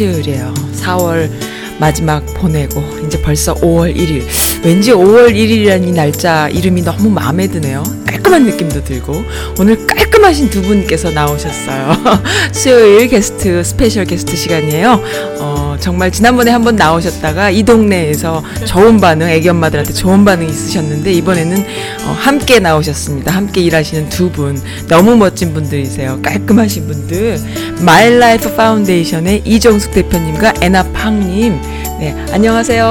5월 1일입니다. 수요일이에요. 4월 마지막 보내고 이제 벌써 5월 1일. 왠지 5월 1일이라는 이 날짜 이름이 너무 마음에 드네요. 깔끔한 느낌도 들고 오늘 깔끔하신 두 분께서 나오셨어요. 수요일 게스트 special guest 시간이에요. 어, 정말 지난번에 한번 나오셨다가 이 동네에서 좋은 반응, 애기 엄마들한테 좋은 반응이 있으셨는데 이번에는 어, 함께 나오셨습니다. 함께 일하시는 두 분. 너무 멋진 분들이세요. 깔끔하신 분들. My Life Foundation의 이정숙 대표님과 애나 박님. 네, 안녕하세요.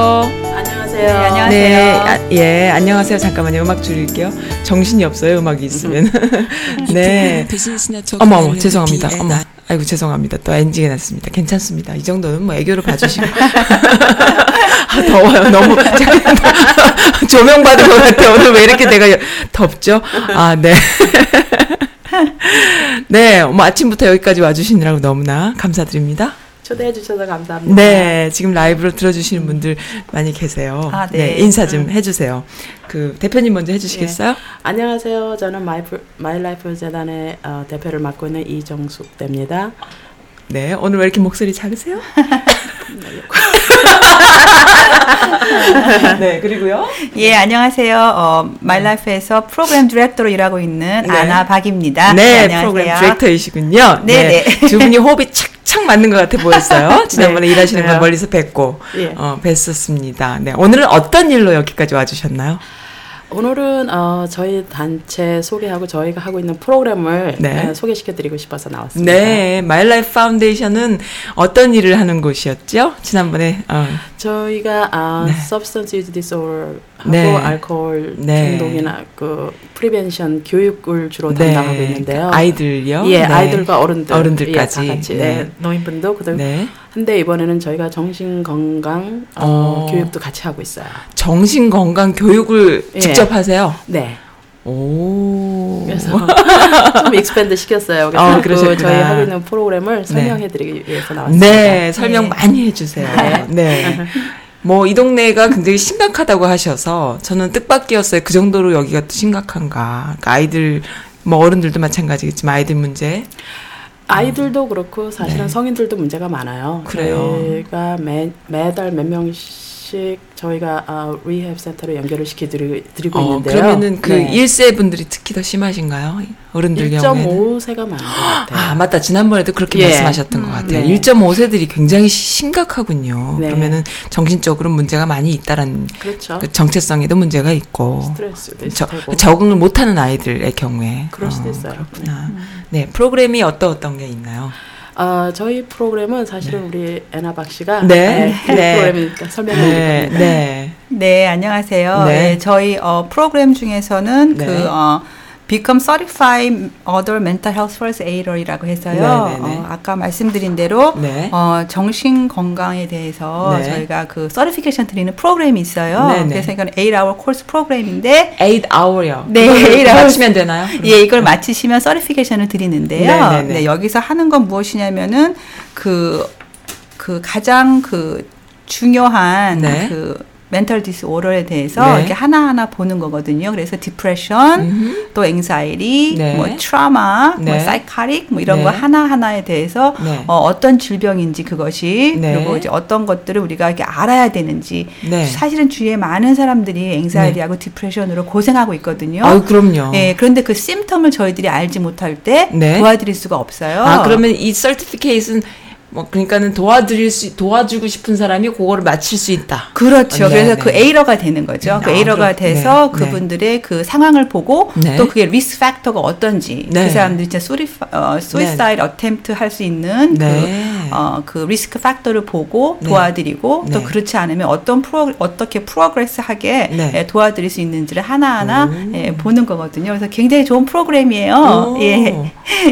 안녕하세요. 네, 안녕하세요. 네, 아, 예, 안녕하세요. 잠깐만요. 음악 줄일게요. 정신이 없어요. 음악이 있으면. 네. 어머, 어머, 죄송합니다. 어머. 아이고, 죄송합니다. 또 엔지가 났습니다. 괜찮습니다. 이 정도는 뭐 애교로 봐주시고. 아, 더워요. 너무. 조명 받은 것 같아요. 오늘 왜 이렇게 내가 덥죠? 아, 네. 네, 뭐 아침부터 여기까지 와주시느라고 너무나 감사드립니다. 초대해 주셔서 감사합니다. 네, 지금 라이브로 들어주시는 분들 많이 계세요. 아, 네. 인사 좀 해주세요. 그 대표님 먼저 해주시겠어요? 안녕하세요. 저는 마이프, My Life 재단의 어, 대표를 맡고 있는 이정숙 대입니다. 네, 오늘 왜 이렇게 목소리 작으세요? 네, 그리고요. 예, 안녕하세요. 어, My Life에서 프로그램 디렉터로 일하고 있는 네. 애나 박입니다. 네, 안녕하세요. 프로그램 디렉터이시군요. 네, 두 분이 호흡이 착 착 맞는 것 같아 보였어요. 지난번에 네. 일하시는 걸 네. 멀리서 뵙고 예. 어, 뵀었습니다. 네, 오늘은 어떤 일로 여기까지 와주셨나요? 오늘은 어, 저희 단체 소개하고 저희가 하고 있는 프로그램을 네. 어, 소개시켜 드리고 싶어서 나왔습니다. 네, My Life Foundation은 어떤 일을 하는 곳이었죠? 지난번에 어, 저희가 아, 네. substance use disorder 하고 네. 알코올 네. 중독이나 그 prevention 교육을 주로 네, 담당하고 있는데요. 아이들요. 예, 네. 아이들과 어른들, 어른들까지. 예, 다 같이 네. 네. 노인분도 그들. 네. 근데 이번에는 저희가 정신 건강 어, 어. 교육도 같이 하고 있어요. 정신 건강 교육을 예. 직접 하세요. 네. 오. 그래서 좀 expand 시켰어요. 그래서 어, 그. 저희 하고 있는 프로그램을 설명해드리기 위해서 나왔습니다. 네, 설명 네. 많이 해주세요. 네. 뭐 이 동네가 굉장히 심각하다고 하셔서 저는 뜻밖이었어요. 그 정도로 여기가 또 심각한가. 그러니까 아이들 뭐 어른들도 마찬가지겠지만 아이들 문제. 아이들도 그렇고 사실은 네. 성인들도 문제가 많아요. 그래요. 저희가 매, 매달 몇 명씩 저희가 아, rehab center로 연결을 시켜드리고 어, 있는데요. 그러면은 그 네. 1세 분들이 특히 더 심하신가요? 어른들 경우에는. 1.5세가 많은 것 같아요. 아, 맞다. 지난번에도 그렇게 예. 말씀하셨던 것 같아요. 네. 1.5세들이 굉장히 시- 심각하군요. 네. 그러면은 정신적으로 문제가 많이 있다라는 그렇죠. 그 정체성에도 문제가 있고. 스트레스도 저, 있을 테고. 적응을 못하는 아이들의 경우에. 그럴 수도 어, 있어요. 그렇구나. 네, 프로그램이 어떤 어떤 게 있나요? 아, 저희 프로그램은 사실은 우리 애나박 씨가 네. 네, 네. 프로그램이니까 설명해 네, 드리겠습니다. 네. 네, 안녕하세요. 네. 네, 저희 어, 프로그램 중에서는 네. 그 어, Become Certified Adult Mental Health First Aider이라고 해서요. 네, 네, 네. 어, 아까 말씀드린 대로 네. 어, 정신 건강에 대해서 네. 저희가 그 certification 드리는 프로그램이 있어요. 네, 네. 그래서 이건 8 hour 코스 프로그램인데 8 hour요. 네, 이걸 8 hours. 맞추면 되나요? 예, 이걸 마치시면 certification을 드리는데요. 네, 네, 네. 네, 여기서 하는 건 무엇이냐면은 그, 그 가장 그 중요한 네. 그 mental disorder에 대해서 네. 이렇게 하나하나 보는 거거든요. 그래서 depression, 음흠. 또 anxiety, 네. 뭐 트라우마, 네. 뭐 사이카릭 뭐 이런 네. 거 하나하나에 대해서 네. 어, 어떤 질병인지 그것이 네. 그리고 이제 어떤 것들을 우리가 이렇게 알아야 되는지 네. 사실은 주위에 많은 사람들이 anxiety하고 depression으로 고생하고 있거든요. 아유, 그럼요. 예, 그런데 그 symptom을 저희들이 알지 못할 때 네. 도와드릴 수가 없어요. 아, 그러면 이 certificate는 뭐 그러니까는 도와드릴 수 도와주고 싶은 사람이 그거를 마칠 수 있다. 그렇죠. 네, 그래서 네. 그 aider가 되는 거죠. 그 아, aider가 그렇- 돼서 네, 네. 그분들의 그 상황을 보고 네. 또 그게 risk factor가 어떤지 네. 그 사람들이 진짜 수리 어, suicide attempt 할 수 있는 네. 그, 어, 그 risk factor를 보고 네. 도와드리고 또 네. 그렇지 않으면 어떤 프로 어떻게 progress하게 네. 예, 도와드릴 수 있는지를 하나하나 오. 예, 보는 거거든요. 그래서 굉장히 좋은 프로그램이에요. 오. 예.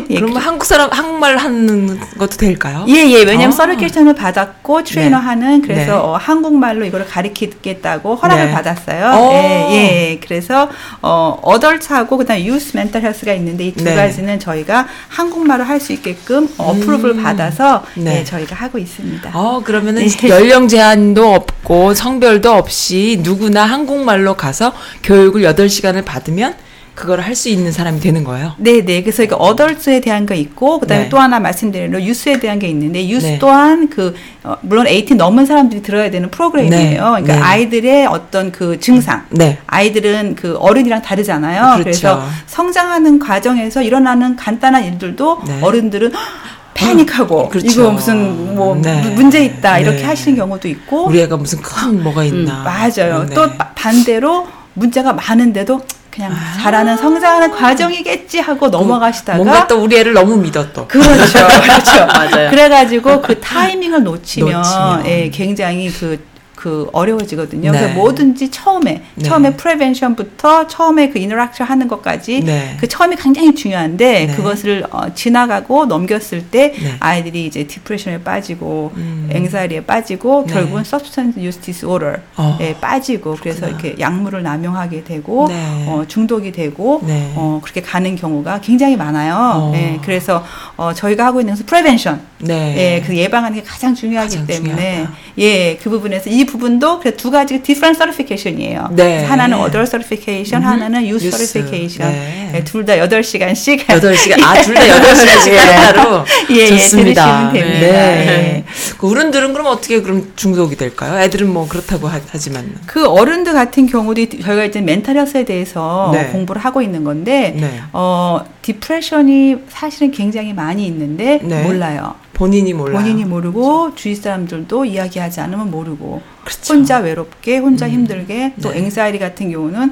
예, 그러면 한국 사람 한국말 하는 것도 될까요? 예, 예. 왜냐면 아. certification을 받았고 트레이너 네. 하는 그래서 네. 어, 한국말로 이거를 가르치겠다고 허락을 네. 받았어요. 오. 예, 예. 그래서 어 adult하고 그다음 youth mental health가 있는데 이두 네. 가지는 저희가 한국말로 할 수 있게끔 어, 음. approve를 받아서 네. 예, 저희가 하고 있습니다. 어, 그러면은 네. 연령 제한도 없고 성별도 없이 누구나 한국말로 가서 교육을 8시간을 받으면 그걸 할 수 있는 사람이 되는 거예요. 네, 네. 그래서 이거 어덜트에 대한 거 있고 그다음에 네. 또 하나 말씀드린 대로 유스에 대한 게 있는데 유스 네. 또한 그 어, 물론 18 넘은 사람들이 들어야 되는 프로그램이에요. 네. 그러니까 네. 아이들의 어떤 그 증상 네. 아이들은 그 어른이랑 다르잖아요. 그렇죠. 그래서 성장하는 과정에서 일어나는 간단한 일들도 네. 어른들은 패닉하고 그렇죠. 이거 무슨 뭐 네. 무- 문제 있다 이렇게 네. 하시는 경우도 있고 우리 애가 무슨 큰 뭐가 있나. 맞아요. 네. 또 바- 반대로 문제가 많은데도 그냥 아. 잘하는 성장하는 과정이겠지 하고 넘어가시다가 뭔가 또 우리 애를 너무 또. 그렇죠. 그렇죠. 맞아요. 그래가지고 그 타이밍을 놓치면, 놓치면. 예, 굉장히 그, 그 어려워지거든요. 네. 그래서 뭐든지 처음에, 네. 처음에 prevention부터 처음에 그 interaction 하는 것까지 네. 그 처음이 굉장히 중요한데 네. 그것을 어, 지나가고 넘겼을 때 네. 아이들이 이제 depression에 빠지고 음. 앵사리에 빠지고 네. 결국은 substance use disorder 어. 에 빠지고 그래서 그렇구나. 이렇게 약물을 남용하게 되고 네. 어, 중독이 되고 네. 어, 그렇게 가는 경우가 굉장히 많아요. 어. 예, 그래서 어, 저희가 하고 있는 것은 prevention, 네. 예, 그 예방하는 게 가장 중요하기 가장 때문에 중요하다. 예, 그 부분에서 이 부분도 그두 가지 different certification이에요. 네. 하나는 adult certification, 음흠. 하나는 youth 유스. certification. 네. 예, 둘다 8시간씩 8시간. 아, 둘 다 8시간씩 예. 하나로. 예, 예, 좋습니다. 들으시면 됩니다. 네. 그 어른들은 그럼 어떻게 그럼 중독이 될까요? 애들은 뭐 그렇다고 하, 하지만. 그 어른들 같은 경우도 저희가 이제 mental health에 대해서 네. 공부를 하고 있는 건데 네. 어 depression이 사실은 굉장히 많이 있는데 네. 몰라요. 본인이 몰라요. 본인이 모르고 주위 사람들도 이야기하지 않으면 모르고 그렇죠. 혼자 외롭게 혼자 음. 힘들게 또 네. anxiety 같은 경우는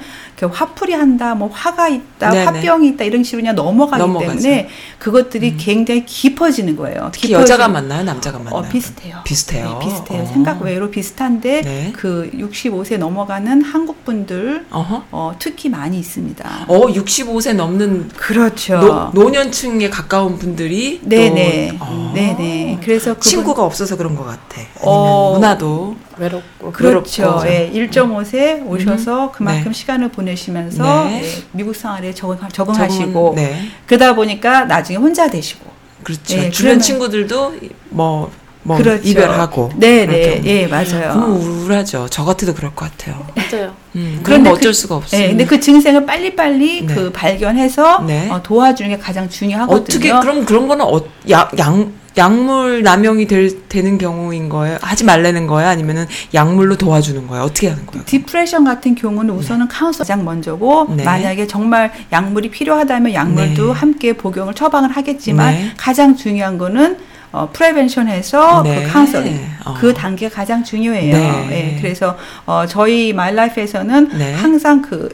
화풀이 한다 뭐 화가 있다 네네. 화병이 있다 이런 식으로 그냥 넘어가기 넘어가죠. 음. 때문에 그것들이 굉장히 깊어지는 거예요. 특히 깊어지- 여자가 많나요? 남자가 많나요? 어, 비슷해요. 비슷해요. 네, 비슷해요. 어. 생각 외로 비슷한데 네. 그 65세 넘어가는 한국 분들 어허. 어, 특히 많이 있습니다. 어, 65세 넘는 그렇죠. 노, 노년층에 가까운 분들이 네네. 또, 어, 네 네. 그래서 그분- 친구가 없어서 그런 것 같아. 아니면 어. 문화도 외롭고 그렇죠. 외롭고. 예, 1.5세 오셔서 그만큼 네. 시간을 보내시면서 네. 예, 미국 생활에 적응, 적응하시고 적응은- 네. 그러다 보니까 나중에 혼자 되시고 그렇죠. 예, 주변 그러면- 친구들도 뭐, 뭐 그렇죠. 이별하고. 네, 네, 경우. 예, 맞아요. 우울하죠. 저 같아도 그럴 것 같아요. 맞아요. 음, 그런데 그런데 어쩔 그- 수가 없어요. 예, 근데 그 증상을 빨리빨리 네. 그 발견해서 네. 어, 도와주는 게 가장 중요하거든요. 어떻게 그럼 그런 거는 어, 약, 약 약물 남용이 될, 되는 경우인 거예요? 하지 말라는 거예요? 아니면은 약물로 도와주는 거예요? 어떻게 하는 거예요? depression 같은 경우는 우선은 counsel 가장 먼저고 네. 만약에 정말 약물이 필요하다면 약물도 네. 함께 복용을 처방을 하겠지만 네. 가장 중요한 거는 어, prevention에서 네. 그 카운슬링 어. 그 단계가 가장 중요해요. 네. 예, 그래서 어, 저희 마일라이프에서는 네. 항상 그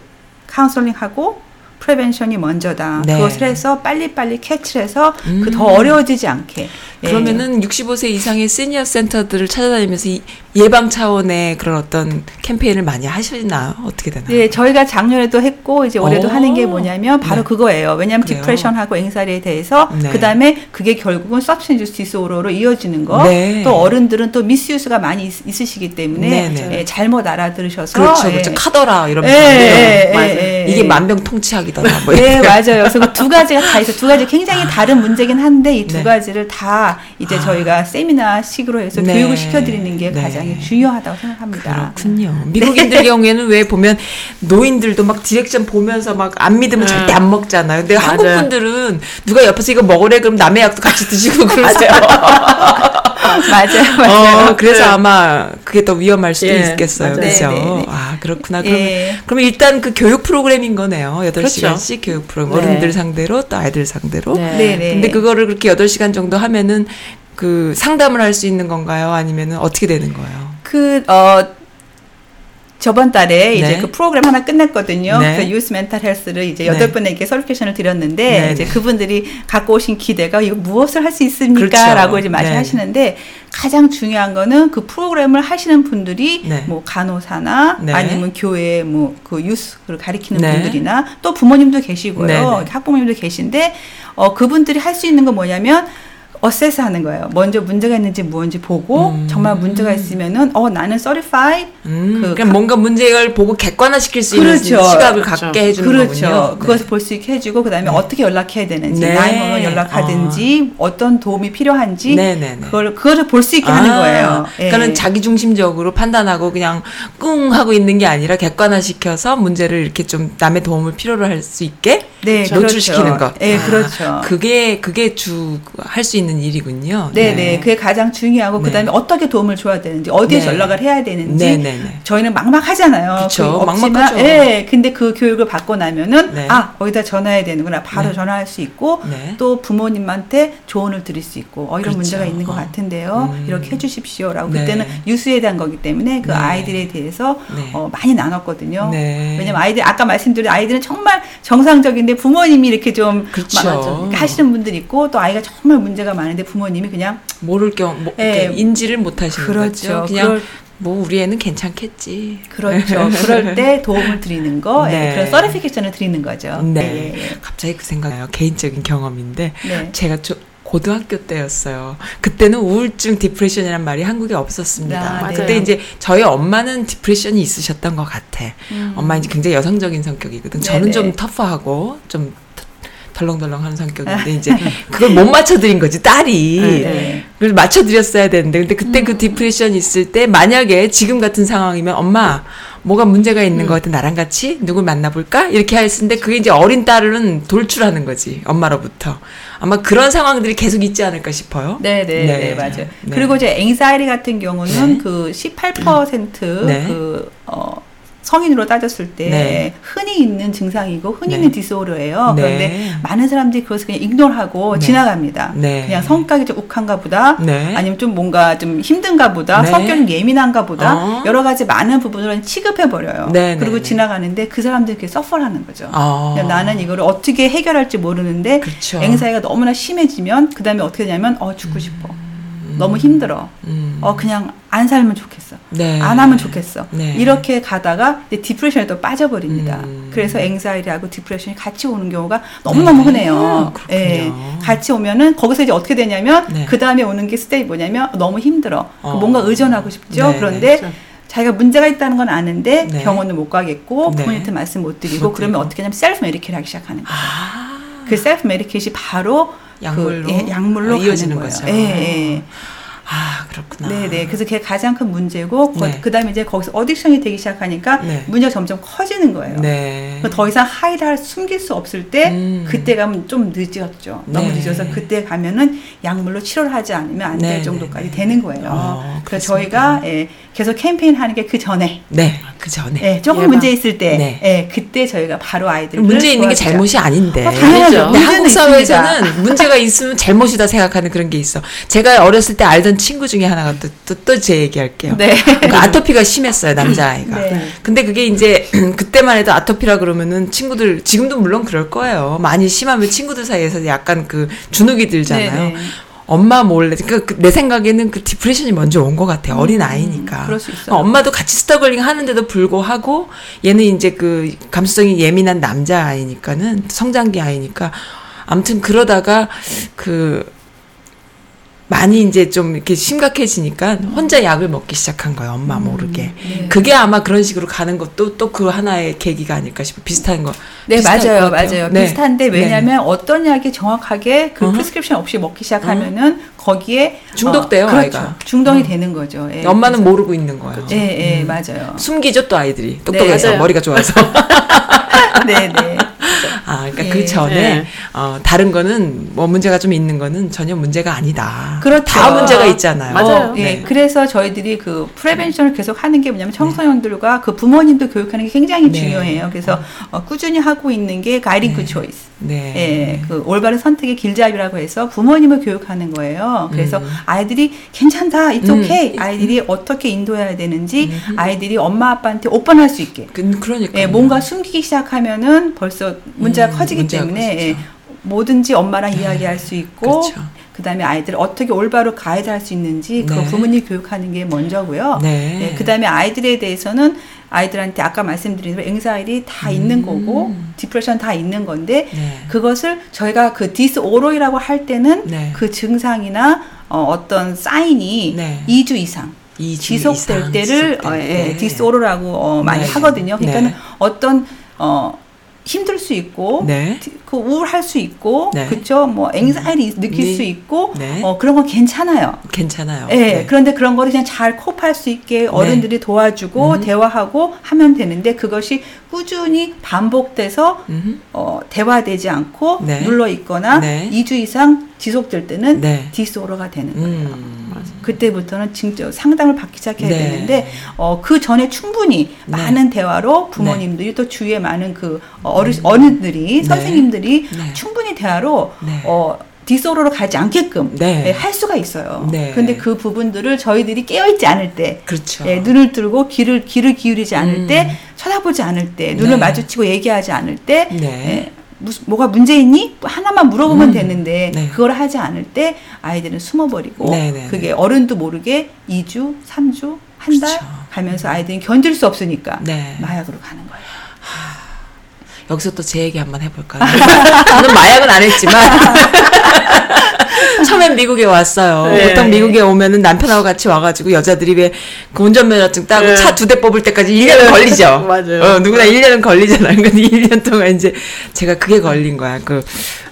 counseling하고 prevention이 먼저다. 네. 그것을 해서 빨리빨리 catch를 해서 음. 그더 어려워지지 않게. 예. 그러면은 65세 이상의 senior center들을 찾아다니면서 이 예방 차원의 그런 어떤 캠페인을 많이 하시나요? 어떻게 되나요? 네, 저희가 작년에도 했고 이제 올해도 오. 하는 게 뭐냐면 바로 네. 그거예요. 왜냐하면 그래요? depression하고 anxiety에 대해서 네. 그다음에 그게 결국은 substance disorder로 이어지는 거. 네. 또 어른들은 또 misuse가 많이 있, 으시기 때문에 네, 네. 예, 잘못 알아들으셔서 그렇죠, 예. 그렇죠. 카더라 예, 이러면서 예, 예, 맞아요. 예, 이게 예. 만병통치약이 더라. 뭐 네. 맞아요. 그래서 그 두 가지가 다 있어. 두 가지 굉장히 다른 문제긴 한데 이두 네. 가지를 다 이제 아. 저희가 세미나 식으로 해서 네. 교육을 시켜드리는 게 네. 가장 중요하다고 생각합니다. 그렇군요. 미국인들 경우에는 왜 보면 노인들도 막 direction 보면서 막 안 믿으면 음. 절대 안 먹잖아요. 근데 한국 맞아요. 분들은 누가 옆에서 이거 먹으래 그럼 남의 약도 같이 드시고 그러세요. 맞아요, 맞아요. 어, 그래서 네. 아마 그게 더 위험할 수도 예, 있겠어요. 그렇죠? 네, 네, 네. 아, 그렇구나. 그러면 예. 그러면 일단 그 교육 프로그램인 거네요. 8시간씩 그렇죠. 교육 프로그램. 네. 어른들 상대로 또 아이들 상대로. 네. 근데 그거를 그렇게 8시간 정도 하면은 그 상담을 할 수 있는 건가요? 아니면은 어떻게 되는 거예요? 그, 어, 저번 달에 이제 네. 그 프로그램 하나 끝냈거든요. 네. 그래서 유스 멘탈 헬스를 이제 네. 여덟 분에게 서티피케이션을 드렸는데 네, 이제 네. 그분들이 갖고 오신 기대가 이거 무엇을 할 수 있습니까? 그렇죠. 라고 이제 네. 말씀하시는데 가장 중요한 거는 그 프로그램을 하시는 분들이 네. 뭐 간호사나 네. 아니면 교회 뭐 그 유스를 가리키는 네. 분들이나 또 부모님도 계시고요. 학부모님도 계신데 어 그분들이 할 수 있는 건 뭐냐면 어세스 하는 거예요. 먼저 문제가 있는지 뭔지 보고 음. 정말 문제가 있으면은 어 나는 certified 음, 그 그러니까 뭔가 문제를 보고 객관화시킬 수 있는 그렇죠. 시각을 그렇죠. 갖게 해 주는 그렇죠. 거군요. 그것을 볼수 있게 해 주고 그다음에 네. 어떻게 연락해야 되는지 네. 나이번호 연락하든지 어떤 도움이 필요한지 네, 네, 네. 그걸 그거를 볼 수 있게 아, 하는 거예요. 예. 그러니까는 자기 중심적으로 판단하고 그냥 꿍 하고 있는 게 아니라 객관화시켜서 문제를 이렇게 좀 남의 도움을 필요로 할 수 있게 네, 노출시키는 그렇죠. 것. 예, 아, 그렇죠. 그게 그게 주 할 수 있는 일이군요. 네, 네, 그게 가장 중요하고 네. 그다음에 어떻게 도움을 줘야 되는지 어디에서 네. 연락을 해야 되는지 네, 네, 네. 저희는 막막하잖아요. 그 없지만, 막막하죠. 예, 근데 그 교육을 받고 나면은 네. 아 거기다 전화해야 되는구나 바로 네. 전화할 수 있고 네. 또 부모님한테 조언을 드릴 수 있고 어 이런 그렇죠. 문제가 있는 것 어. 같은데요. 음. 이렇게 해주십시오라고 네. 그때는 유수에 대한 거기 때문에 그 네. 아이들에 대해서 네. 어, 많이 나눴거든요. 네. 왜냐면 아이들 아까 말씀드린 아이들은 정말 정상적인데 부모님이 이렇게 좀 그렇죠. 막 하시는 분들 있고 또 아이가 정말 문제가 많 은데 부모님이 그냥 모를 경우 뭐, 예. 인지를 못 하시는 그렇죠. 거죠. 그냥 그럴, 뭐 우리 애는 괜찮겠지. 그렇죠. 그럴 때 도움을 드리는 거, 예, 네. 그런 certification을 드리는 거죠. 네. 예, 예. 갑자기 그 생각나요. 개인적인 경험인데 네. 제가 좀 고등학교 때였어요. 그때는 우울증, depression이란 말이 한국에 없었습니다. 아, 그때 네. 이제 저희 엄마는 depression이 있으셨던 것 같아. 음. 엄마 이제 굉장히 여성적인 성격이거든. 저는 네네. 좀 터프하고 좀 덜렁덜렁한 성격인데 이제 그걸 못 맞춰드린 거지 딸이. 네. 그래서 맞춰드렸어야 되는데 근데 그때 음. 그 depression 있을 때 만약에 지금 같은 상황이면 엄마 뭐가 문제가 있는 음. 것 같아 나랑 같이 누굴 만나볼까 이렇게 했는데 그게 이제 어린 딸은 돌출하는 거지 엄마로부터 아마 그런 상황들이 계속 있지 않을까 싶어요. 네, 네, 네. 네, 맞아요. 네. 그리고 이제 anxiety 같은 경우는 네. 그18% 네. 그, 어, 성인으로 따졌을 때 네. 흔히 있는 증상이고 흔히 네. 있는 disorder예요. 네. 그런데 많은 사람들이 그것을 그냥 ignore하고 네. 지나갑니다. 네. 그냥 성격이 좀 욱한가 보다. 네. 아니면 좀 뭔가 좀 힘든가 보다. 네. 성격이 예민한가 보다. 어. 여러 가지 많은 부분을 취급해 버려요. 네, 그리고. 지나가는데 그 사람들이 이렇게 suffer하는 거죠. 어. 나는 이거를 어떻게 해결할지 모르는데 그렇죠. 앵사이가 너무나 심해지면 그 다음에 어떻게 되냐면 어 죽고 싶어. 너무 힘들어. 음. 어 그냥 안 살면 좋겠어. 네. 안 하면 좋겠어. 네. 이렇게 가다가 depression에 또 빠져버립니다. 음. 그래서 anxiety하고 depression이 같이 오는 경우가 너무너무 네. 흔해요. 그렇군요. 예. 같이 오면은 거기서 이제 어떻게 되냐면 네. 그 다음에 오는 게 stage 뭐냐면 너무 힘들어. 어. 뭔가 의존하고 싶죠. 네, 그런데 그렇죠. 자기가 문제가 있다는 건 아는데 네. 병원을 못 가겠고 네. 부모님한테 말씀 못 드리고 못 그러면. 어떻게 하냐면 self medication을 하기 시작하는 거예요. 아. 그 self medication이 바로 약물로? 그, 예, 약물로 아, 이어지는. 거죠. 예, 예. 아 그렇구나. 네, 네. 그래서 그게 가장 큰 문제고 네. 그 다음에 이제 거기서 addiction이 되기 시작하니까 네. 문제가 점점 커지는 거예요. 네. 그더 이상 hide할 숨길 수 없을 때 음. 그때 가면 좀 늦었죠. 너무 네. 늦어서 그때 가면은 약물로 치료를 하지 않으면 안될 네, 정도까지. 되는 거예요. 어, 그래서. 저희가 예, 계속 캠페인 하는 게 그 전에 네. 그 전에. 예, 조금 예방. 문제 있을 때 네. 예, 그때 저희가 바로 아이들을 문제 있는 게. 잘못이 아닌데. 어, 당연하죠. 한국. 사회에서는 문제가 있으면 잘못이다 생각하는 그런 게 있어. 제가 어렸을 때 알던 친구 중에 하나가 또또제 얘기할게요. 네. 그러니까 아토피가 심했어요 남자아이가. 네. 근데 그게 이제 그때만 해도 아토피라 그러면은 친구들 지금도 물론 그럴 거예요. 많이 심하면 친구들 사이에서 약간 그 주눅이 들잖아요. 네, 네. 엄마 몰래 그러니까 그내 생각에는 그 depression이 먼저 온 것 같아요. 어린 아이니까. 음. 엄마도 같이 struggling 하는데도 불구하고 얘는 이제 그 감수성이 예민한 남자 아이니까는 성장기 아이니까 아무튼 그러다가 그 많이 이제 좀 이렇게 심각해지니까 혼자 약을 먹기 시작한 거예요. 엄마 모르게. 네. 그게 아마 그런 식으로 가는 것도 또 그 하나의 계기가 아닐까 싶어. 비슷한 거. 네, 비슷할 맞아요. 맞아요. 네. 비슷한데 왜냐하면 어떤 약이 정확하게 그. prescription 없이 먹기 시작하면은 거기에 중독돼요, 어, 그렇죠. 아이가. 중독이 어. 되는 거죠. 예, 엄마는 그래서- 모르고 있는 거예요. 예, 예, 음. 맞아요. 숨기죠 또 아이들이 똑똑해서 네. 머리가 좋아서. 네, 네. 아, 그러니까 예. 그 전에 네. 어, 다른 거는 뭐 문제가 좀 있는 거는 전혀 문제가 아니다. 그렇죠. 다 문제가 있잖아요. 맞아요. 어, 예, 네. 그래서 저희들이 그 프레벤션을 계속 하는 게 뭐냐면 청소년들과 그 부모님도 교육하는 게 굉장히 네. 중요해요. 그래서 어, 꾸준히 하고 있는 게 가이딩 그 초이스. 네. 예, 그 올바른 선택의 길잡이라고 해서 부모님을 교육하는 거예요. 그래서 음. 아이들이 괜찮다, it's 음. okay. 아이들이 어떻게 인도해야 되는지 아이들이 엄마 아빠한테 오픈할 수 있게. 그, 그러니까. 예, 뭔가 숨기기 시작하면은 벌써 문제가 음, 커지기 문제가 때문에 커지죠. 예, 뭐든지 엄마랑 이야기할 수 있고 그렇죠. 그다음에 아이들을 어떻게 올바로 가이드할 수 있는지 네. 부모님 교육하는 게 먼저고요. 네. 예, 그다음에 아이들에 대해서는 아이들한테 아까 말씀드린 대로 anxiety 다 있는 거고 depression 다 있는 건데 네. 그것을 저희가 그 disorder이라고 할 때는 네. 그 증상이나 어, 어떤 사인이 네. 2주 이상 이주 지속될 이상 때를 지속될 어, 예, 때. disorder라고 어, 많이 네. 하거든요. 그러니까는 네. 어떤 어, 힘들 수 있고 네. 디- 그 우울할 수 있고 네. 그렇죠. 뭐 앵사이티 느낄 네. 수 있고 네. 어, 그런 건 괜찮아요. 괜찮아요. 예, 네. 그런데 그런 거를 그냥 잘 kop할 수 있게 어른들이 도와주고 음. 대화하고 하면 되는데 그것이 꾸준히 반복돼서 음흠. 어, 대화되지 않고 네. 눌러 있거나 네. 2주 이상 지속될 때는 네. 디스오로가 되는 거예요. 음. 그때부터는 진짜 상담을 받기 시작해야 네. 되는데 어, 그 전에 충분히 네. 많은 대화로 부모님들이 또 주위에 많은 그 어르, 어른들이 네. 선생님들이 네. 충분히 대화로 네. 어, 디스오로로 가지 않게끔 네. 예, 할 수가 있어요. 네. 그런데 그 부분들을 저희들이 깨어있지 않을 때 그렇죠. 예, 눈을 들고 귀를 귀를 기울이지 않을 음. 때 쳐다보지 않을 때 눈을 네. 마주치고 얘기하지 않을 때 네. 예, 무슨 뭐가 문제 있니? 하나만 물어보면 음. 되는데 네. 그걸 하지 않을 때 아이들은 숨어버리고 네, 네, 그게 네. 어른도 모르게 2주, 3주, 한달 그렇죠. 가면서 아이들이 견딜 수 없으니까 네. 마약으로 가는 거예요. 여기서 또 제 얘기 한번 해볼까요? 저는 마약은 안 했지만 처음엔 미국에 왔어요. 네. 보통 미국에 오면은 남편하고 같이 와가지고 여자들이 왜 그 운전면허증 따고 네. 차두 대 뽑을 때까지 1년은 걸리죠. 맞아요. 어, 누구나 1년은 걸리잖아요. 근데 1년 동안 이제 제가 그게 걸린 거야. 그,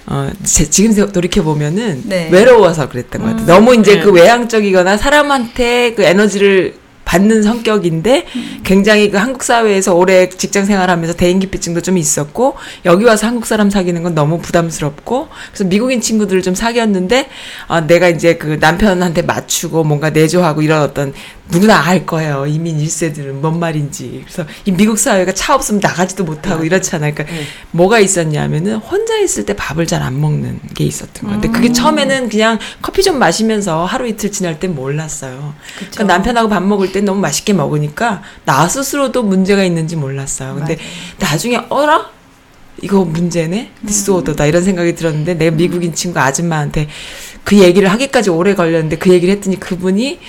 어, 제, 지금 돌이켜보면은 네. 외로워서 그랬던 것 같아요. 너무 이제 네. 그 외향적이거나 사람한테 그 에너지를 받는 성격인데 굉장히 그 한국 사회에서 오래 직장 생활하면서 대인기피증도 좀 있었고 여기 와서 한국 사람 사귀는 건 너무 부담스럽고 그래서 미국인 친구들을 좀 사귀었는데 아, 내가 이제 그 남편한테 맞추고 뭔가 내조하고 이런 어떤 누구나 알 거예요. 이민 1세들은 뭔 말인지. 그래서 이 미국 사회가 차 없으면 나가지도 못하고 이렇잖아요 그러니까. 네. 뭐가 있었냐면은 혼자 있을 때 밥을 잘 안 먹는 게 있었던 거예요. 근데 그게 처음에는 그냥 커피 좀 마시면서 하루 이틀 지날 땐 몰랐어요. 그러니까 남편하고 밥 먹을 땐 너무 맛있게 먹으니까 나 스스로도 문제가 있는지 몰랐어요. 근데 나중에 어라? 이거 문제네? 디스오더다 이런 생각이 들었는데 내가 미국인 친구 아줌마한테 그 얘기를 하기까지 오래 걸렸는데 그 얘기를 했더니 그분이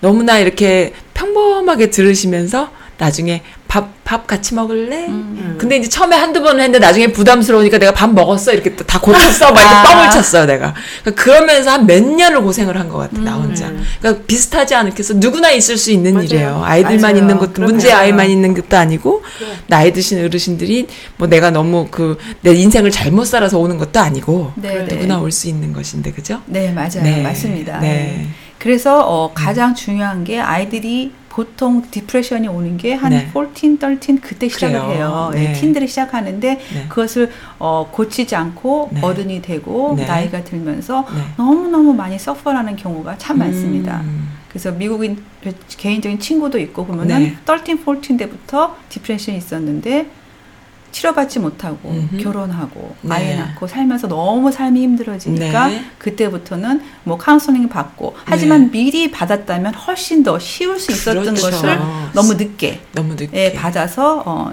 너무나 이렇게 평범하게 들으시면서 나중에 밥, 밥 같이 먹을래? 음. 근데 이제 처음에 한두 번 했는데 나중에 부담스러우니까 내가 밥 먹었어. 이렇게 또다 고쳤어. 막 이렇게 아. 뻥을 쳤어요, 내가. 그러니까 그러면서 한 몇 년을 고생을 한 것 같아, 나 혼자. 음. 그러니까 비슷하지 않겠어. 누구나 있을 수 있는 맞아요. 일이에요. 아이들만 맞아요. 있는 것도. 문제 아이만 있는 것도 아니고, 나이 드신 어르신들이 뭐 내가 너무 그, 내 인생을 잘못 살아서 오는 것도 아니고, 네, 네. 누구나 올수 있는 것인데, 그죠? 네, 맞아요. 네. 맞습니다. 네. 그래서 어, 가장 중요한 게 아이들이 보통 depression이 오는 게한 네. 14, 13 그때 시작을 그래요. 해요. 네. 네. teen들이 시작하는데 네. 그것을 어, 고치지 않고 네. 어른이 되고 네. 나이가 들면서 네. 너무너무 많이 suffer하는 경우가 참 많습니다. 음. 그래서 미국인 개인적인 친구도 있고 보면은 네. 13, 14 때부터 depression이 있었는데 치료받지 못하고 음흠. 결혼하고 네. 아이 낳고 살면서 너무 삶이 힘들어지니까 네. 그때부터는 뭐 카운슬링 받고 하지만 미리 받았다면 훨씬 더 쉬울 수 있었던 그렇죠. 것을 너무 늦게 너무 늦게. 예, 받아서 어,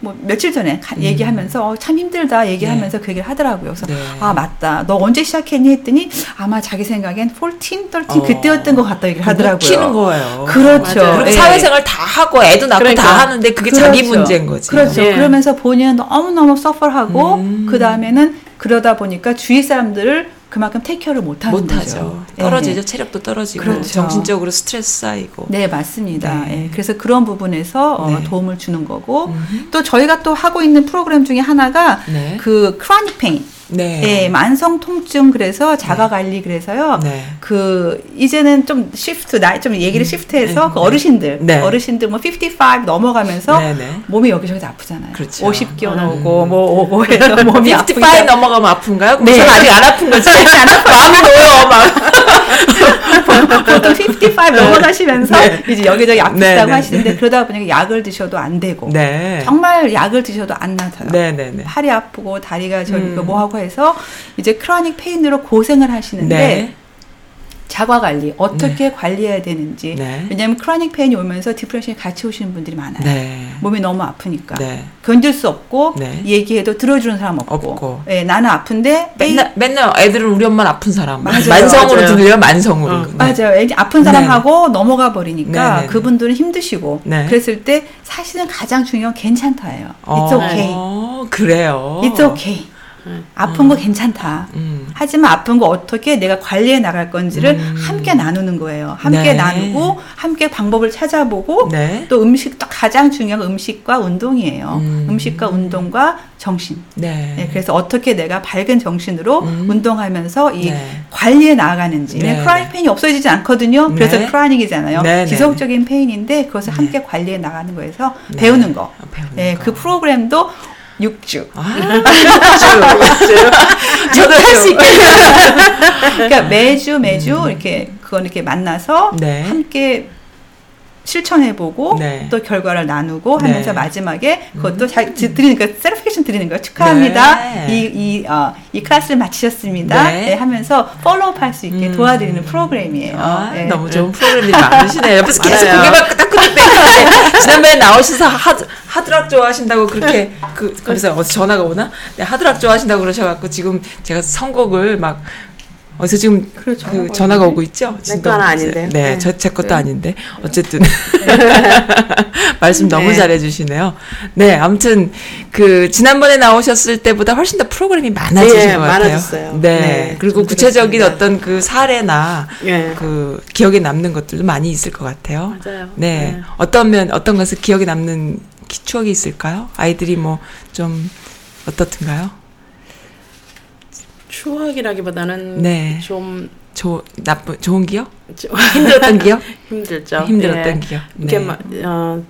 뭐 며칠 전에 가- 얘기하면서 어, 참 힘들다 얘기하면서 그 얘기를 하더라고요. 그래서 네. 아 맞다. 너 언제 시작했니 했더니 아마 자기 생각엔 14, 13 어. 그때였던 것 같다 얘기를 하더라고요. 키는 거예요. 그렇죠. 예. 사회생활 다 하고 애도 낳고 그러니까. 다 하는데 그게 자기 그렇죠. 문제인 거지. 그렇죠. 예. 그러면서 본인은 너무 너무 서퍼하고 음. 그 다음에는 그러다 보니까 주위 사람들을 그만큼 테이크어를 못하는 못하죠. 거죠. 떨어지죠. 예. 체력도 떨어지고 그렇죠. 정신적으로 스트레스 쌓이고. 네, 맞습니다. 네. 예, 그래서 그런 부분에서 어, 네. 도움을 주는 거고 음흠. 또 저희가 또 하고 있는 프로그램 중에 하나가 네. 그 chronic pain, 네. 예, 만성 통증 그래서 자가 관리 그래서요. 네. 그 이제는 좀 shift 나이 좀 얘기를 shift해서 네. 그 어르신들 네. 어르신들 뭐 55 넘어가면서 네, 네. 몸이 여기저기서 아프잖아요. 그렇죠. 50견 음. 나오고 뭐 오고 해서 몸이 55 아프니까 넘어가면 아픈가요? 네. 네. 아직 안 아픈 거지. 마음이 놓여, 막. 보통 55 넘어가시면서 네. 이제 여기저기 아프다고 네, 네, 하시는데 네. 그러다 보니까 약을 드셔도 안 되고 네. 정말 약을 드셔도 안 나아요. 네. 팔이 아프고 다리가 저리고 음. 뭐 하고 해서 이제 chronic pain으로 고생을 하시는데 네. 자가 관리 어떻게 관리해야 되는지. 네. 왜냐하면 chronic pain이 오면서 depression이 같이 오시는 분들이 많아요. 네. 몸이 너무 아프니까 네. 견딜 수 없고 네. 얘기해도 들어주는 사람 없고, 없고. 예, 나는 아픈데 맨날 맨날 애들은 우리 엄마는 아픈 사람. 맞아요. 만성으로 맞아요. 들려요. 만성으로. 어, 네. 맞아요. 애기 아픈 사람하고 넘어가 버리니까 네, 네, 네. 그분들은 힘드시고 네. 그랬을 때 사실은 가장 중요한 건 괜찮다예요. 어, It's okay. 그래요. It's okay. 네. 아픈 거 괜찮다. 음. 하지만 아픈 거 어떻게 내가 관리해 나갈 건지를 음. 함께 나누는 거예요. 함께 네. 나누고 함께 방법을 찾아보고 네. 또 음식 또 가장 중요한 건 음식과 운동이에요. 음. 음. 식과 운동과 정신. 네. 네, 그래서 어떻게 내가 밝은 정신으로 음. 운동하면서 이 네. 관리해 나아가는지. 네, chronic pain이 없어지지 않거든요. 그래서 네. chronic이잖아요. 네, 네. 지속적인 pain인데 그것을 네. 함께 관리해 나가는 거에서 네. 배우는 거. 아, 배우는 네, 거. 그 프로그램도 6주. 아, 저도 할 수 있겠네요. 그러니까 매주 매주 이렇게 그건 이렇게 만나서 음. 네. 함께 실천해보고 네. 또 결과를 나누고 하면서 네. 마지막에 그것도 자, 거 certification 드리는 거예요. 축하합니다. 네. 이, 이, 어, 이 클래스를 마치셨습니다. 네. 네, 하면서 follow 할수 있게 음. 도와드리는 프로그램이에요. 아, 네. 너무 좋은 프로그램이 많으시네요. 옆에서 계속. 고개만 끄덕끄덕 대는데 지난번에 나오셔서 하드, 하드락 좋아하신다고 그렇게 그 어디서 전화가 오나? 네, 하드락 좋아하신다고 그러셔갖고 지금 제가 선곡을 막 어디서 지금 그 전화가 전화가 오는데? 오고 있죠? 내건 아닌데. 네, 네. 저제 것도 네. 아닌데 어쨌든 말씀 너무 네. 잘해주시네요. 네, 아무튼 그 지난번에 나오셨을 때보다 훨씬 더 프로그램이 많아지신 예, 것 같아요. 많아졌어요. 네, 네, 그리고 좀 구체적인 그렇습니다. 어떤 그 사례나 예. 그 기억에 남는 것들도 많이 있을 것 같아요. 맞아요. 네. 어떤 면 어떤 것을 기억에 남는 기- 추억이 있을까요? 아이들이 뭐 좀 어떻든가요? 추억이라기보다는 네. 좀 조 나쁜 좋은 기억? 좀 힘들었던 기억? 힘들죠. 힘들었던 예. 기억. 이렇게 네. 마, 어,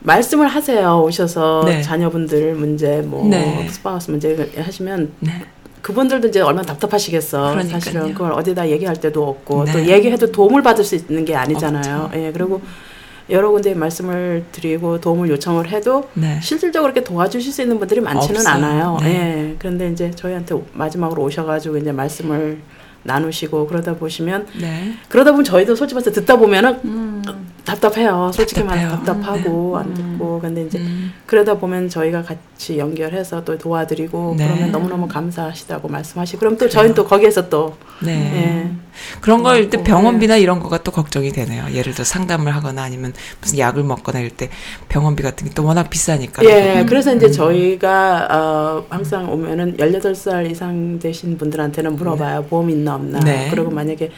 말씀을 하세요. 오셔서 네. 자녀분들 문제, 뭐 네. spouse 문제 하시면 네. 그분들도 이제 얼마나 답답하시겠어. 그러니까요. 사실은 그걸 어디다 얘기할 데도 없고 네. 또 얘기해도 도움을 받을 수 있는 게 아니잖아요. 없죠. 예, 그리고 여러 군데 말씀을 드리고 도움을 요청을 해도 네. 실질적으로 이렇게 도와주실 수 있는 분들이 많지는 없어요. 않아요. 네. 예. 그런데 이제 저희한테 마지막으로 오셔가지고 이제 말씀을 나누시고 그러다 보시면 네. 그러다 보면 저희도 솔직히 말해서 듣다 보면은 음. 답답해요. 솔직히 말해 답답해요. 답답하고 안 음. 듣고 근데 이제 음. 그러다 보면 저희가 같이 연결해서 또 도와드리고 네. 그러면 너무너무 감사하시다고 말씀하시고 그럼 또 저희는 또 거기에서 또 네. 예. 그런 걸 때 병원비나 이런 거가 또 걱정이 되네요. 예를 들어 상담을 하거나 아니면 무슨 약을 먹거나 이럴 때 병원비 같은 게 또 워낙 비싸니까. 예, 그래서 이제 음. 저희가 어, 항상 오면은 18살 이상 되신 분들한테는 물어봐요. 보험 있나 없나. 네. 그리고 만약에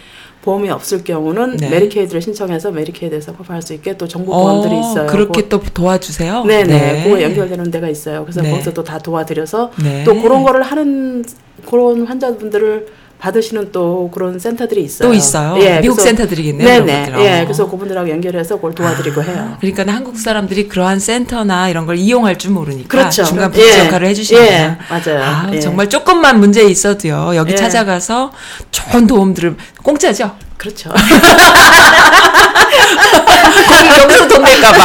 보험이 없을 경우는 네. Medicaid를 신청해서 Medicaid에서 커버할 수 있게 또 정부 보험들이 있어요. 그렇게 또 도와주세요. 네네. 그거 연결되는 데가 있어요. 그래서 네. 거기서 또 다 도와드려서 네. 또 그런 거를 하는 그런 환자분들을 받으시는 또 그런 센터들이 있어요. 또 있어요. 예, 미국 그래서- 센터들이겠네요. 네네. 예, 어. 그래서 그분들하고 연결해서 그걸 도와드리고 아, 해요. 그러니까 한국 사람들이 그러한 센터나 이런 걸 이용할 줄 모르니까 그렇죠. 중간 부처 예. 역할을 해주시는구나. 예, 맞아요. 아, 예. 정말 조금만 문제 있어도요. 여기 예. 찾아가서 좋은 도움들을 공짜죠. 그렇죠. 거기 여기서 돈 낼까봐.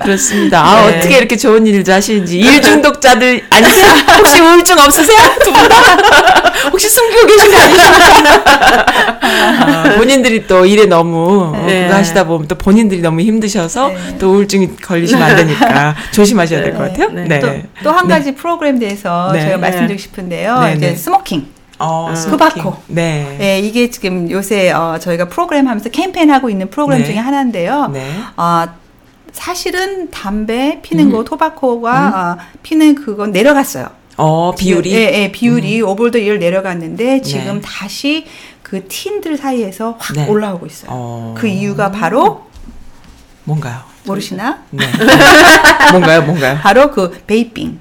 그렇습니다. 아, 네. 어떻게 이렇게 좋은 일을 하시는지. 일 중독자들 아니세요? 혹시 우울증 없으세요? 두 분 다? 혹시 숨기고 계신 거 아니십니까? 아, 본인들이 또 일에 너무 네. 그거 하시다 보면 또 본인들이 너무 힘드셔서 네. 또 우울증이 걸리시면 안 되니까 조심하셔야 될것 네. 같아요. 네. 네. 또 한 가지 프로그램에 대해서 네. 제가 네. 말씀드리고 싶은데요. 네, 이제 네. smoking. 어, 음. smoking. tobacco. 네. 예, 이게 지금 요새 어, 저희가 프로그램 하면서 캠페인 하고 있는 프로그램 네. 중에 하나인데요. 네. 어, 사실은 담배 피는 음. 거, 토바코가 어, 피는 그건 내려갔어요. 어, 비율이. 음. 예, 예, 비율이 오버더 이열 내려갔는데 지금 네. 다시 그 팀들 사이에서 확 네. 올라오고 있어요. 어. 그 이유가 바로 뭔가요? 모르시나? 네. 뭔가요, 뭔가요? 바로 그 베이핑,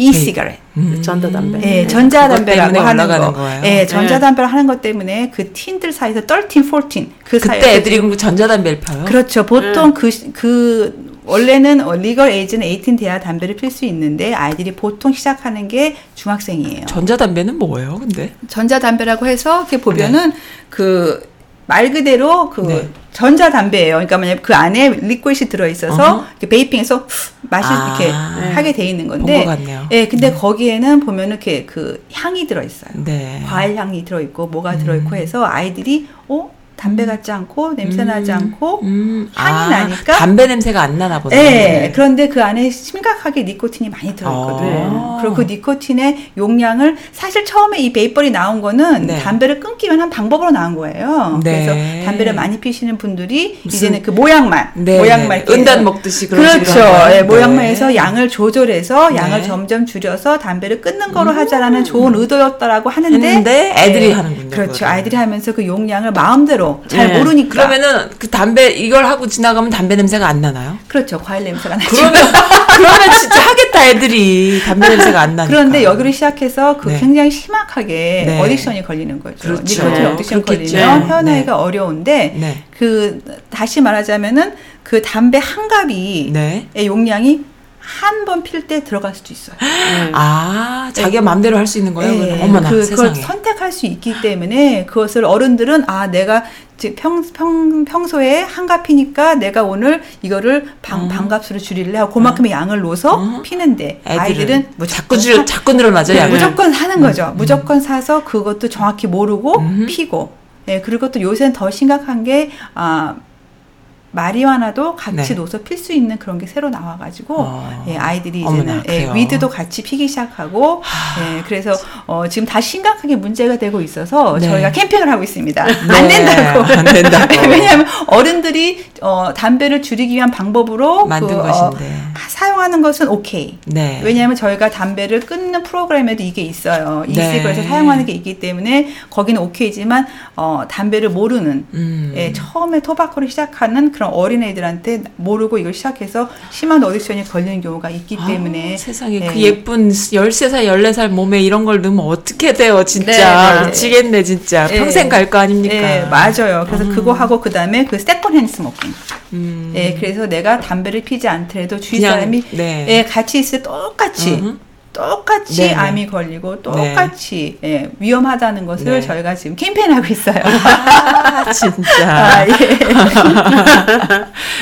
이시가렛. 음. 전자담배. 예, 그것 전자담배라고 하는 거. 거예요? 예, 전자담배를 하는 것 때문에 그 팀들 사이에서 13, 14. 그 그때 사이에서 애들이 그 전자담배를 펴요? 그렇죠. 보통 그, 시- 그, 원래는 어, 리걸 에이지는 18 돼야 담배를 필 수 있는데 아이들이 보통 시작하는 게 중학생이에요. 전자담배는 뭐예요, 근데? 전자담배라고 해서 이렇게 보면은 그 말 그대로 그 네. 전자 담배예요. 그러니까 만약 그 안에 리퀴드이 들어 있어서 베이핑해서 마실 아. 이렇게 네. 하게 돼 있는 본 건데. 예, 근데 거기에는 보면은 이렇게 그 향이 들어 있어요. 네. 과일 향이 들어 있고 뭐가 들어 있고 해서 아이들이 어 담배 같지 않고 냄새 나지 않고 음, 향이 나니까? 담배 냄새가 안 나나 보네. 예, 그런데 그 안에 심각하게 니코틴이 많이 들어있거든 요. 아. 그리고 그 니코틴의 용량을 사실 처음에 이 베이퍼리 나온 거는 네. 담배를 끊기 위한 방법으로 나온 거예요. 네. 그래서 담배를 많이 피시는 분들이 이제는 그 모양만, 네, 모양만 네. 은단 먹듯이 그렇죠. 예, 네. 양을 조절해서 양을 네. 점점 줄여서 담배를 끊는 거로 하자라는 좋은 의도였다라고 하는데 애들이 예, 하는군요. 그렇죠. 그거를. 아이들이 하면서 그 용량을 마음대로 잘 네. 모르니까 그러면은 그 담배 이걸 하고 지나가면 담배 냄새가 안 나나요? 그렇죠. 과일 냄새가 나죠. 그러면 그러면 진짜 하겠다 애들이 담배 냄새가 안 나니까. 그런데 여기를 시작해서 그 네. 굉장히 심하게 네. 어딕션이 걸리는 거죠. 그렇죠. 니코틴 네. 어딕션 그렇겠죠. 걸리면 네. 헤어나기가 어려운데 네. 그 다시 말하자면은 그 담배 한 갑이 네. 의 용량이 한 번 필 때 들어갈 수도 있어요. 네. 아 자기가 마음대로 할 수 있는 거예요? 네? 어머나 그, 그걸 세상에. 선택할 수 있기 때문에 그것을 어른들은 아 내가 평, 평, 평소에 한갑이니까 내가 오늘 이거를 방, 음. 반값으로 줄일래 하고 그만큼의 양을 넣어서 음. 피는데 애들은 아이들은 자꾸 무조건 줄 사- 자꾸 늘어나죠 네, 양을. 무조건 사는 거죠. 무조건 사서 그것도 정확히 모르고 음. 피고. 예, 그리고 또 요새는 더 심각한 게, 아, 마리화나도 같이 네. 넣어서 필 수 있는 그런 게 새로 나와가지고, 어. 예, 아이들이 이제는 예? 위드도 같이 피기 시작하고, 예, 그래서 어, 지금 다 심각하게 문제가 되고 있어서 네. 저희가 캠페인을 하고 있습니다. 네, 안 된다고. 안 된다고. 왜냐하면 어른들이 어, 담배를 줄이기 위한 방법으로 만든 그, 어, 것인데. 사용하는 것은 오케이. 네. 왜냐하면 저희가 담배를 끊는 프로그램에도 이게 있어요. 네. 이식을해서 사용하는 게 있기 때문에 거기는 오케이지만 어, 담배를 모르는 음. 예, 처음에 토바코를 시작하는 그런 어린애들한테 모르고 이걸 시작해서 심한 어딕션이 걸리는 경우가 있기 아, 때문에 세상에 예. 그 예쁜 13살, 14살 몸에 이런 걸 넣으면 어떻게 돼요, 진짜. 네, 네. 미치겠네, 진짜. 예. 평생 갈 거 아닙니까? 예, 맞아요. 그래서 그거 하고 그다음에 그 second hand smoking. 음. 예, 그래서 내가 담배를 피지 않더라도 주위 사람이 네. 예, 같이 있을 때 똑같이 음흠. 똑같이 네네. 암이 걸리고 똑같이 예, 위험하다는 것을 네. 저희가 지금 캠페인하고 있어요. 아, 진짜. 아, 예.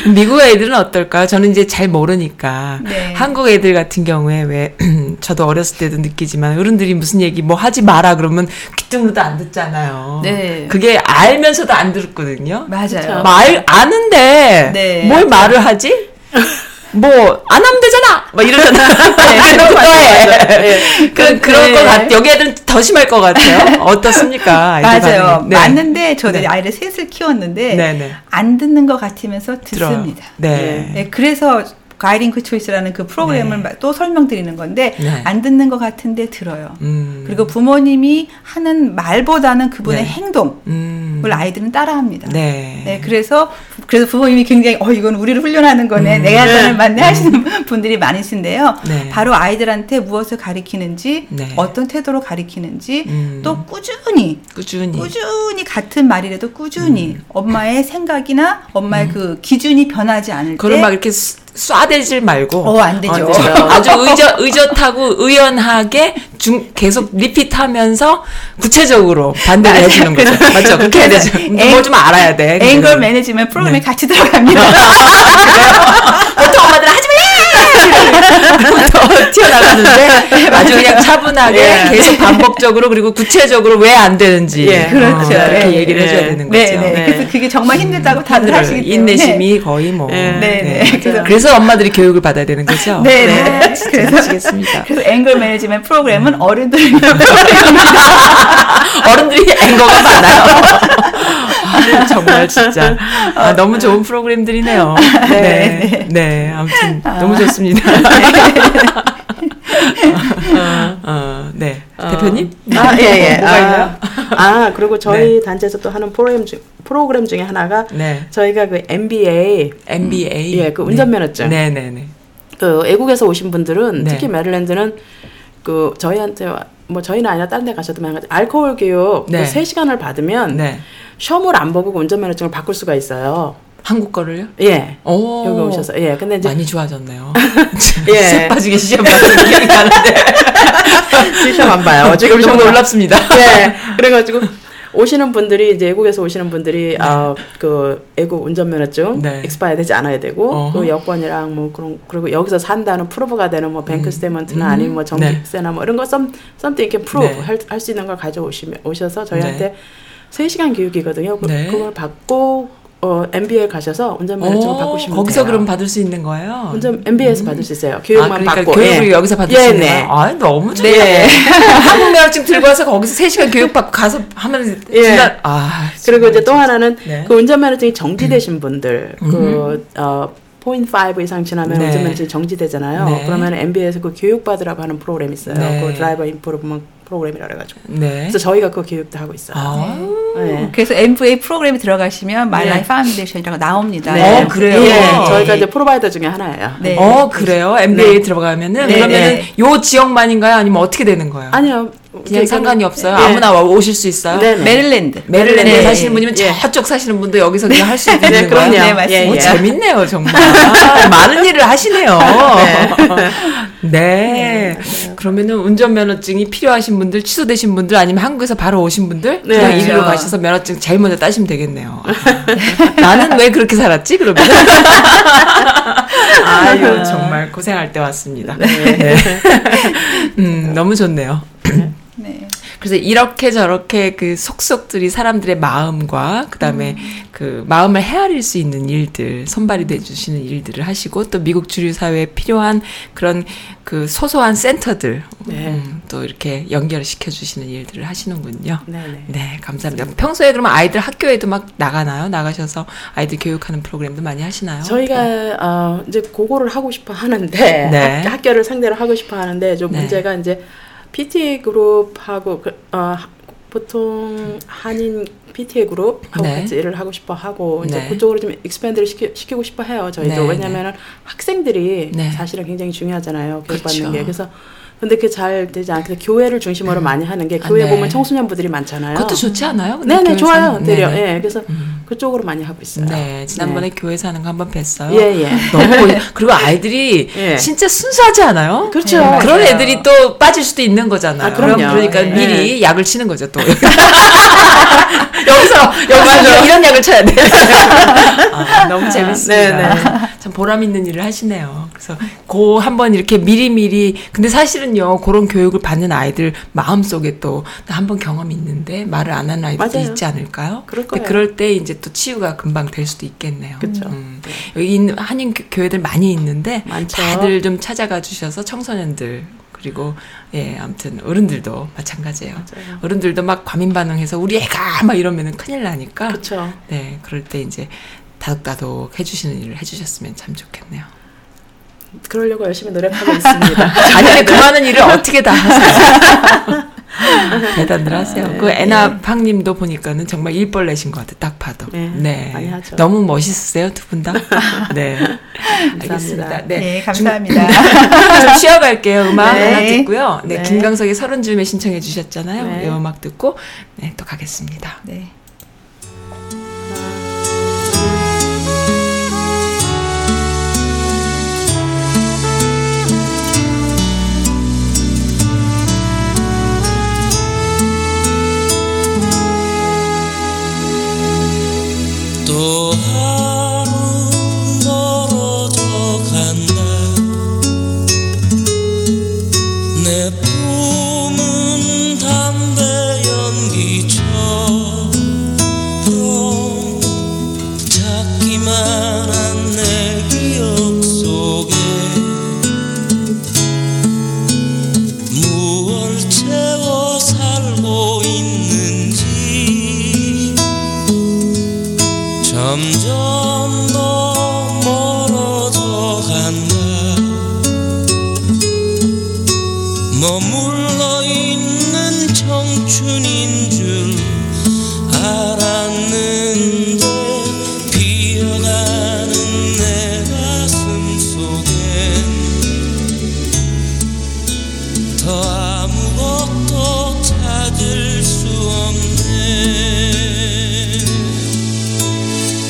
미국 애들은 어떨까요? 저는 이제 잘 모르니까. 네. 한국 애들 같은 경우에 왜, 저도 어렸을 때도 느끼지만 어른들이 무슨 얘기 뭐 하지 마라 그러면 귀뚱으로도 안 듣잖아요. 네. 그게 알면서도 안 듣거든요. 맞아요. 말 아는데 네. 뭘 말을 하지? 뭐 안 하면 되잖아. 막 이러잖아. 네, 그런 거에 그 그런 네. 거 같. 여기 애들은 더 심할 것 같아요. 어떻습니까? 맞아요. 네. 맞는데 저들이 네. 아이를 셋을 키웠는데 네네. 안 듣는 것 같으면서. 듣습니다. 네. 예, 그래서 가이딩 초이스라는 그 프로그램을 네. 또 설명드리는 건데 네. 안 듣는 것 같은데 들어요. 음. 그리고 부모님이 하는 말보다는 그분의 네. 행동을 음. 아이들은 따라합니다. 네. 네, 그래서 그래서 부모님이 굉장히 어 이건 우리를 훈련하는 거네. 음. 내가 하자는 맞네 하시는 분들이 많으신데요. 네. 바로 아이들한테 무엇을 가리키는지, 네. 어떤 태도로 가리키는지, 음. 또 꾸준히 꾸준히. 꾸준히 같은 말이라도 꾸준히 음. 엄마의 생각이나 엄마의 그 기준이 변하지 않을 그걸 때막 이렇게 쏴- 쏴대질 말고. 어, 안 되죠. 어, 저- 아주 의젓, 의젓하고 의연하게 중, 계속 리핏하면서 구체적으로 반대를 맞아요. 해주는 거죠. 맞죠? 그렇게 해야 되죠. 앵- 뭐좀 알아야 돼. 앵글. 매니지먼트 프로그램에 네. 같이 들어갑니다. 보통 엄마들은 하지 말래! 더 튀어나가는데 아주 그냥 차분하게 예. 계속 반복적으로 그리고 구체적으로 왜 안 되는지 예. 어, 그렇죠. 이렇게 예. 얘기를 해줘야 예. 되는 거죠. 네, 네. 네. 그래서 그게 정말 힘들다고 다들 힘들어요. 하시기 때문에 인내심이 거의 뭐. 예. 네, 네. 그래서- 그래서 엄마들이 교육을 받아야 되는 거죠. 네, 네. 그래서 미치겠습니다. 그래서 앵글 매니지먼트 프로그램은 음. 어른들 어른들이 앵거가 많아요. 아, 정말 진짜 아, 너무 좋은 프로그램들이네요. 네, 네, 아무튼 너무 좋습니다. 어, 어, 네, 대표님? 아, 예, 예. 뭐가 아? 아, 그리고 저희 단체에서 또 하는 프로그램 중, 프로그램 중에 하나가 네, 저희가 그 MBA MBA. 예, 그 운전면허증. 네, 네, 네. 그 외국에서 오신 분들은 네. 특히 메릴랜드는 그 저희한테 와- 뭐 저희는 아니라 다른 데 가셔도 마찬가지 알코올 교육 네. 그 3시간을 받으면 네. 시험을 안 보고 운전면허증을 바꿀 수가 있어요. 한국 거를요? 예. 오, 여기 오셔서 예. 근데 이제 많이 좋아졌네요. 예. 새 빠지게 시험 봤던 기억이 나는데 시험 안 봐요. 지금 너무 놀랍습니다. 예. 그래가지고 오시는 분들이 이제 외국에서 오시는 분들이 아그 외국 운전면허증 네. 익스파이어 되지 않아야 되고 어허. 그 여권이랑 뭐 그런 그리고 여기서 산다는 proof가 되는 뭐 bank statement나 음. 아니면 뭐 네. 전기세나 뭐 이런 거 some, something 이렇게 prove 네. 할수 있는 걸 가져오시면 오셔서 저희한테 세 3시간 교육이거든요. 그, 네. 그걸 받고 어, MVA 가셔서 운전면허증을 오, 바꾸시면 거기서 돼요. 그럼 받을 수 있는 거예요? 운전 MVA에서 받을 수 있어요. 교육만 아, 그러니까 받고 교육을 예. 여기서 받을 예, 네. 거예요? 아, 너무 좋네. 네. 한국 면허증 들고 와서 거기서 3시간 교육 받고 가서 하면 예. 진짜 아. 그리고 이제 또 하나는 네. 그 운전면허증이 정지되신 분들 그 어, 포인트 5 이상 지나면 네. 운전면허증이 정지되잖아요. 네. 그러면 MVA에서 그 교육받으라고 하는 프로그램이 있어요. 네. 그 driver improvement program이라 그래가지고. 네. 그래서 저희가 그 교육도 하고 있어요. 아. 네. 그래서 MVA 프로그램에 들어가시면 My 네. Life Foundation이라고 나옵니다. 네. 어, 그래요? 예, 네. 저희가 이제 provider 중에 하나예요. 네. 어, 그래요? MVA 네. 들어가면은 네, 그러면은 네. 요 지역만인가요? 아니면 어떻게 되는 거예요? 아니요. 그냥 상관이 없어요. 예. 아무나 와- 오실 수 있어요. 네, 네. 메릴랜드. 메릴랜드 네. 사시는 분이면 예. 저쪽 사시는 분도 여기서 그냥 할 수 있는 네, 거예요. 그럼요. 네, 맞습니다. 오, 예, 예. 재밌네요, 정말. 많은 일을 하시네요. 네. 그러면은 운전면허증이 필요하신 분들, 취소되신 분들, 아니면 한국에서 바로 오신 분들, 네. 그냥 이리로 그렇죠. 가셔서 면허증 제일 먼저 따시면 되겠네요. 아, 나는 왜 그렇게 살았지? 그러면. 아유, 정말 고생할 때 왔습니다. 네. 음, 너무 좋네요. 네. 그래서 이렇게 저렇게 그 속속들이 사람들의 마음과 그다음에 그 마음을 헤아릴 수 있는 일들, 손발이 돼 주시는 일들을 하시고 또 미국 주류 사회에 필요한 그런 그 소소한 센터들 네. 음, 또 이렇게 연결시켜 주시는 일들을 하시는군요. 네, 네. 네, 감사합니다. 평소에 그러면 아이들 학교에도 막 나가나요? 나가셔서 아이들 교육하는 프로그램도 많이 하시나요? 저희가 어, 이제 그거를 하고 싶어 하는데 네. 학, 학교를 상대로 하고 싶어 하는데 좀 네. 문제가 이제 PT 그룹하고 그, 어, 하- 보통 한인 PTA 그룹하고 네. 같이 일을 하고 싶어 하고 이제 네. 그쪽으로 좀 expand를 시키, 시키고 싶어 해요 저희도 네, 왜냐면은 학생들이 네. 사실은 굉장히 중요하잖아요 교육받는 그렇죠. 게 그래서 근데 그게 잘 되지 않게 교회를 중심으로 많이 하는 게 교회 아, 네. 보면 청소년부들이 많잖아요. 그것도 좋지 않아요? 네네? 좋아요 되려. 네네. 예 그래서 음. 그쪽으로 많이 하고 있어요. 네, 지난번에 교회에서 하는 거 한번 뵀어요. 예 예. 너무 그리고 아이들이 예. 진짜 순수하지 않아요? 그렇죠. 네, 그런. 애들이 또 빠질 수도 있는 거잖아요. 아, 그럼요. 그럼 그러니까 네. 미리 약을 치는 거죠 또. 여기서 여기서 이런 약을 쳐야 돼. 아, 너무 재밌습니다. 네, 네. 참 보람 있는 일을 하시네요. 그래서 고 한번 이렇게 미리 미리 근데 사실은 요 그런 교육을 받는 아이들 마음 속에 또한번 경험 이 있는데 말을 안 하는 아이들도 맞아요. 있지 않을까요? 그럴 거예요. 그럴 때 이제 또 치유가 금방 될 수도 있겠네요. 그쵸. 음. 여기 있는 한인 교- 교회들 많이 있는데 많죠. 다들 좀 찾아가 주셔서 청소년들 그리고 예 아무튼 어른들도 마찬가지예요. 맞아요. 어른들도 막 과민 반응해서 우리 애가 막 이러면은 큰일 나니까 그렇죠. 네 그럴 때 이제 다독다독 해주시는 일을 해주셨으면 참 좋겠네요. 그러려고 열심히 노력하고 있습니다. 아니 그 많은 일을 어떻게 다 하세요? 대단들 하세요. 네. 그 애나팡님도 보니까는 정말 일벌 내신 것 같아. 딱 봐도. 네, 많이 하죠. 너무 멋있으세요 두 분 다. 네. 알겠습니다. 네. 네, 감사합니다. 좀 쉬어갈게요. 음악 네. 하나 듣고요. 네, 네. 김강석의 서른 줌에 신청해 주셨잖아요. 네. 이 음악 듣고 네, 또 가겠습니다. 네. 또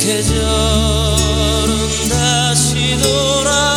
계절은 다시 돌아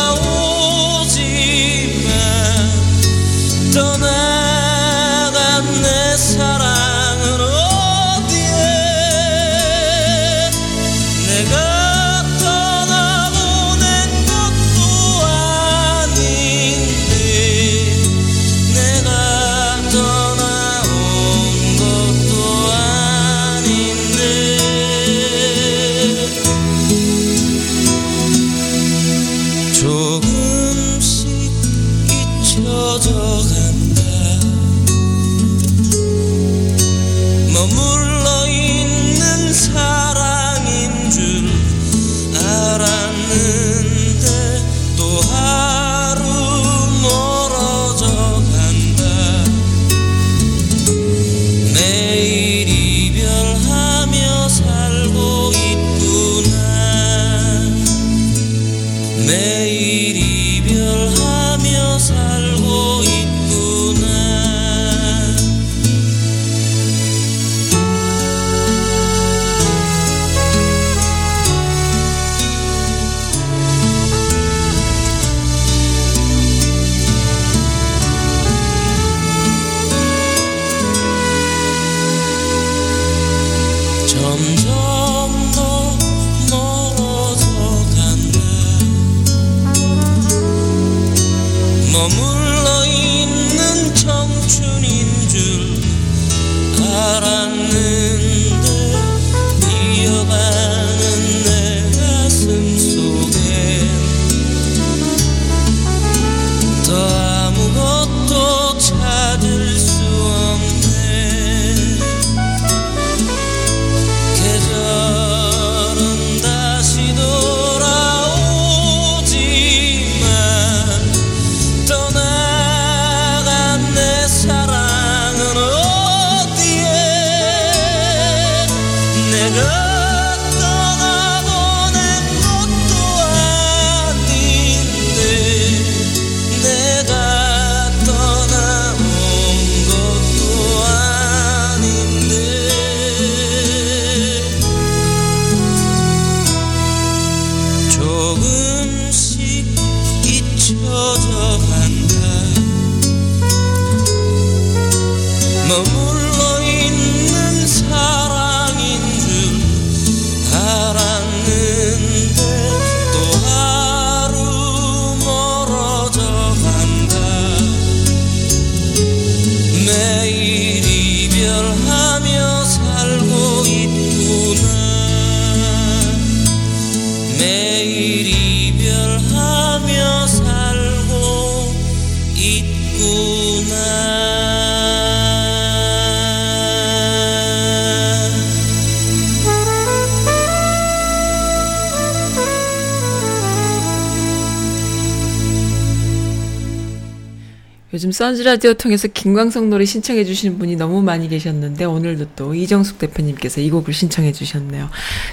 요즘 선즈 라디오 통해서 김광석 노래 신청해 주시는 분이 너무 많이 계셨는데 오늘도 또 이정숙 대표님께서 이 곡을 신청해 주셨네요.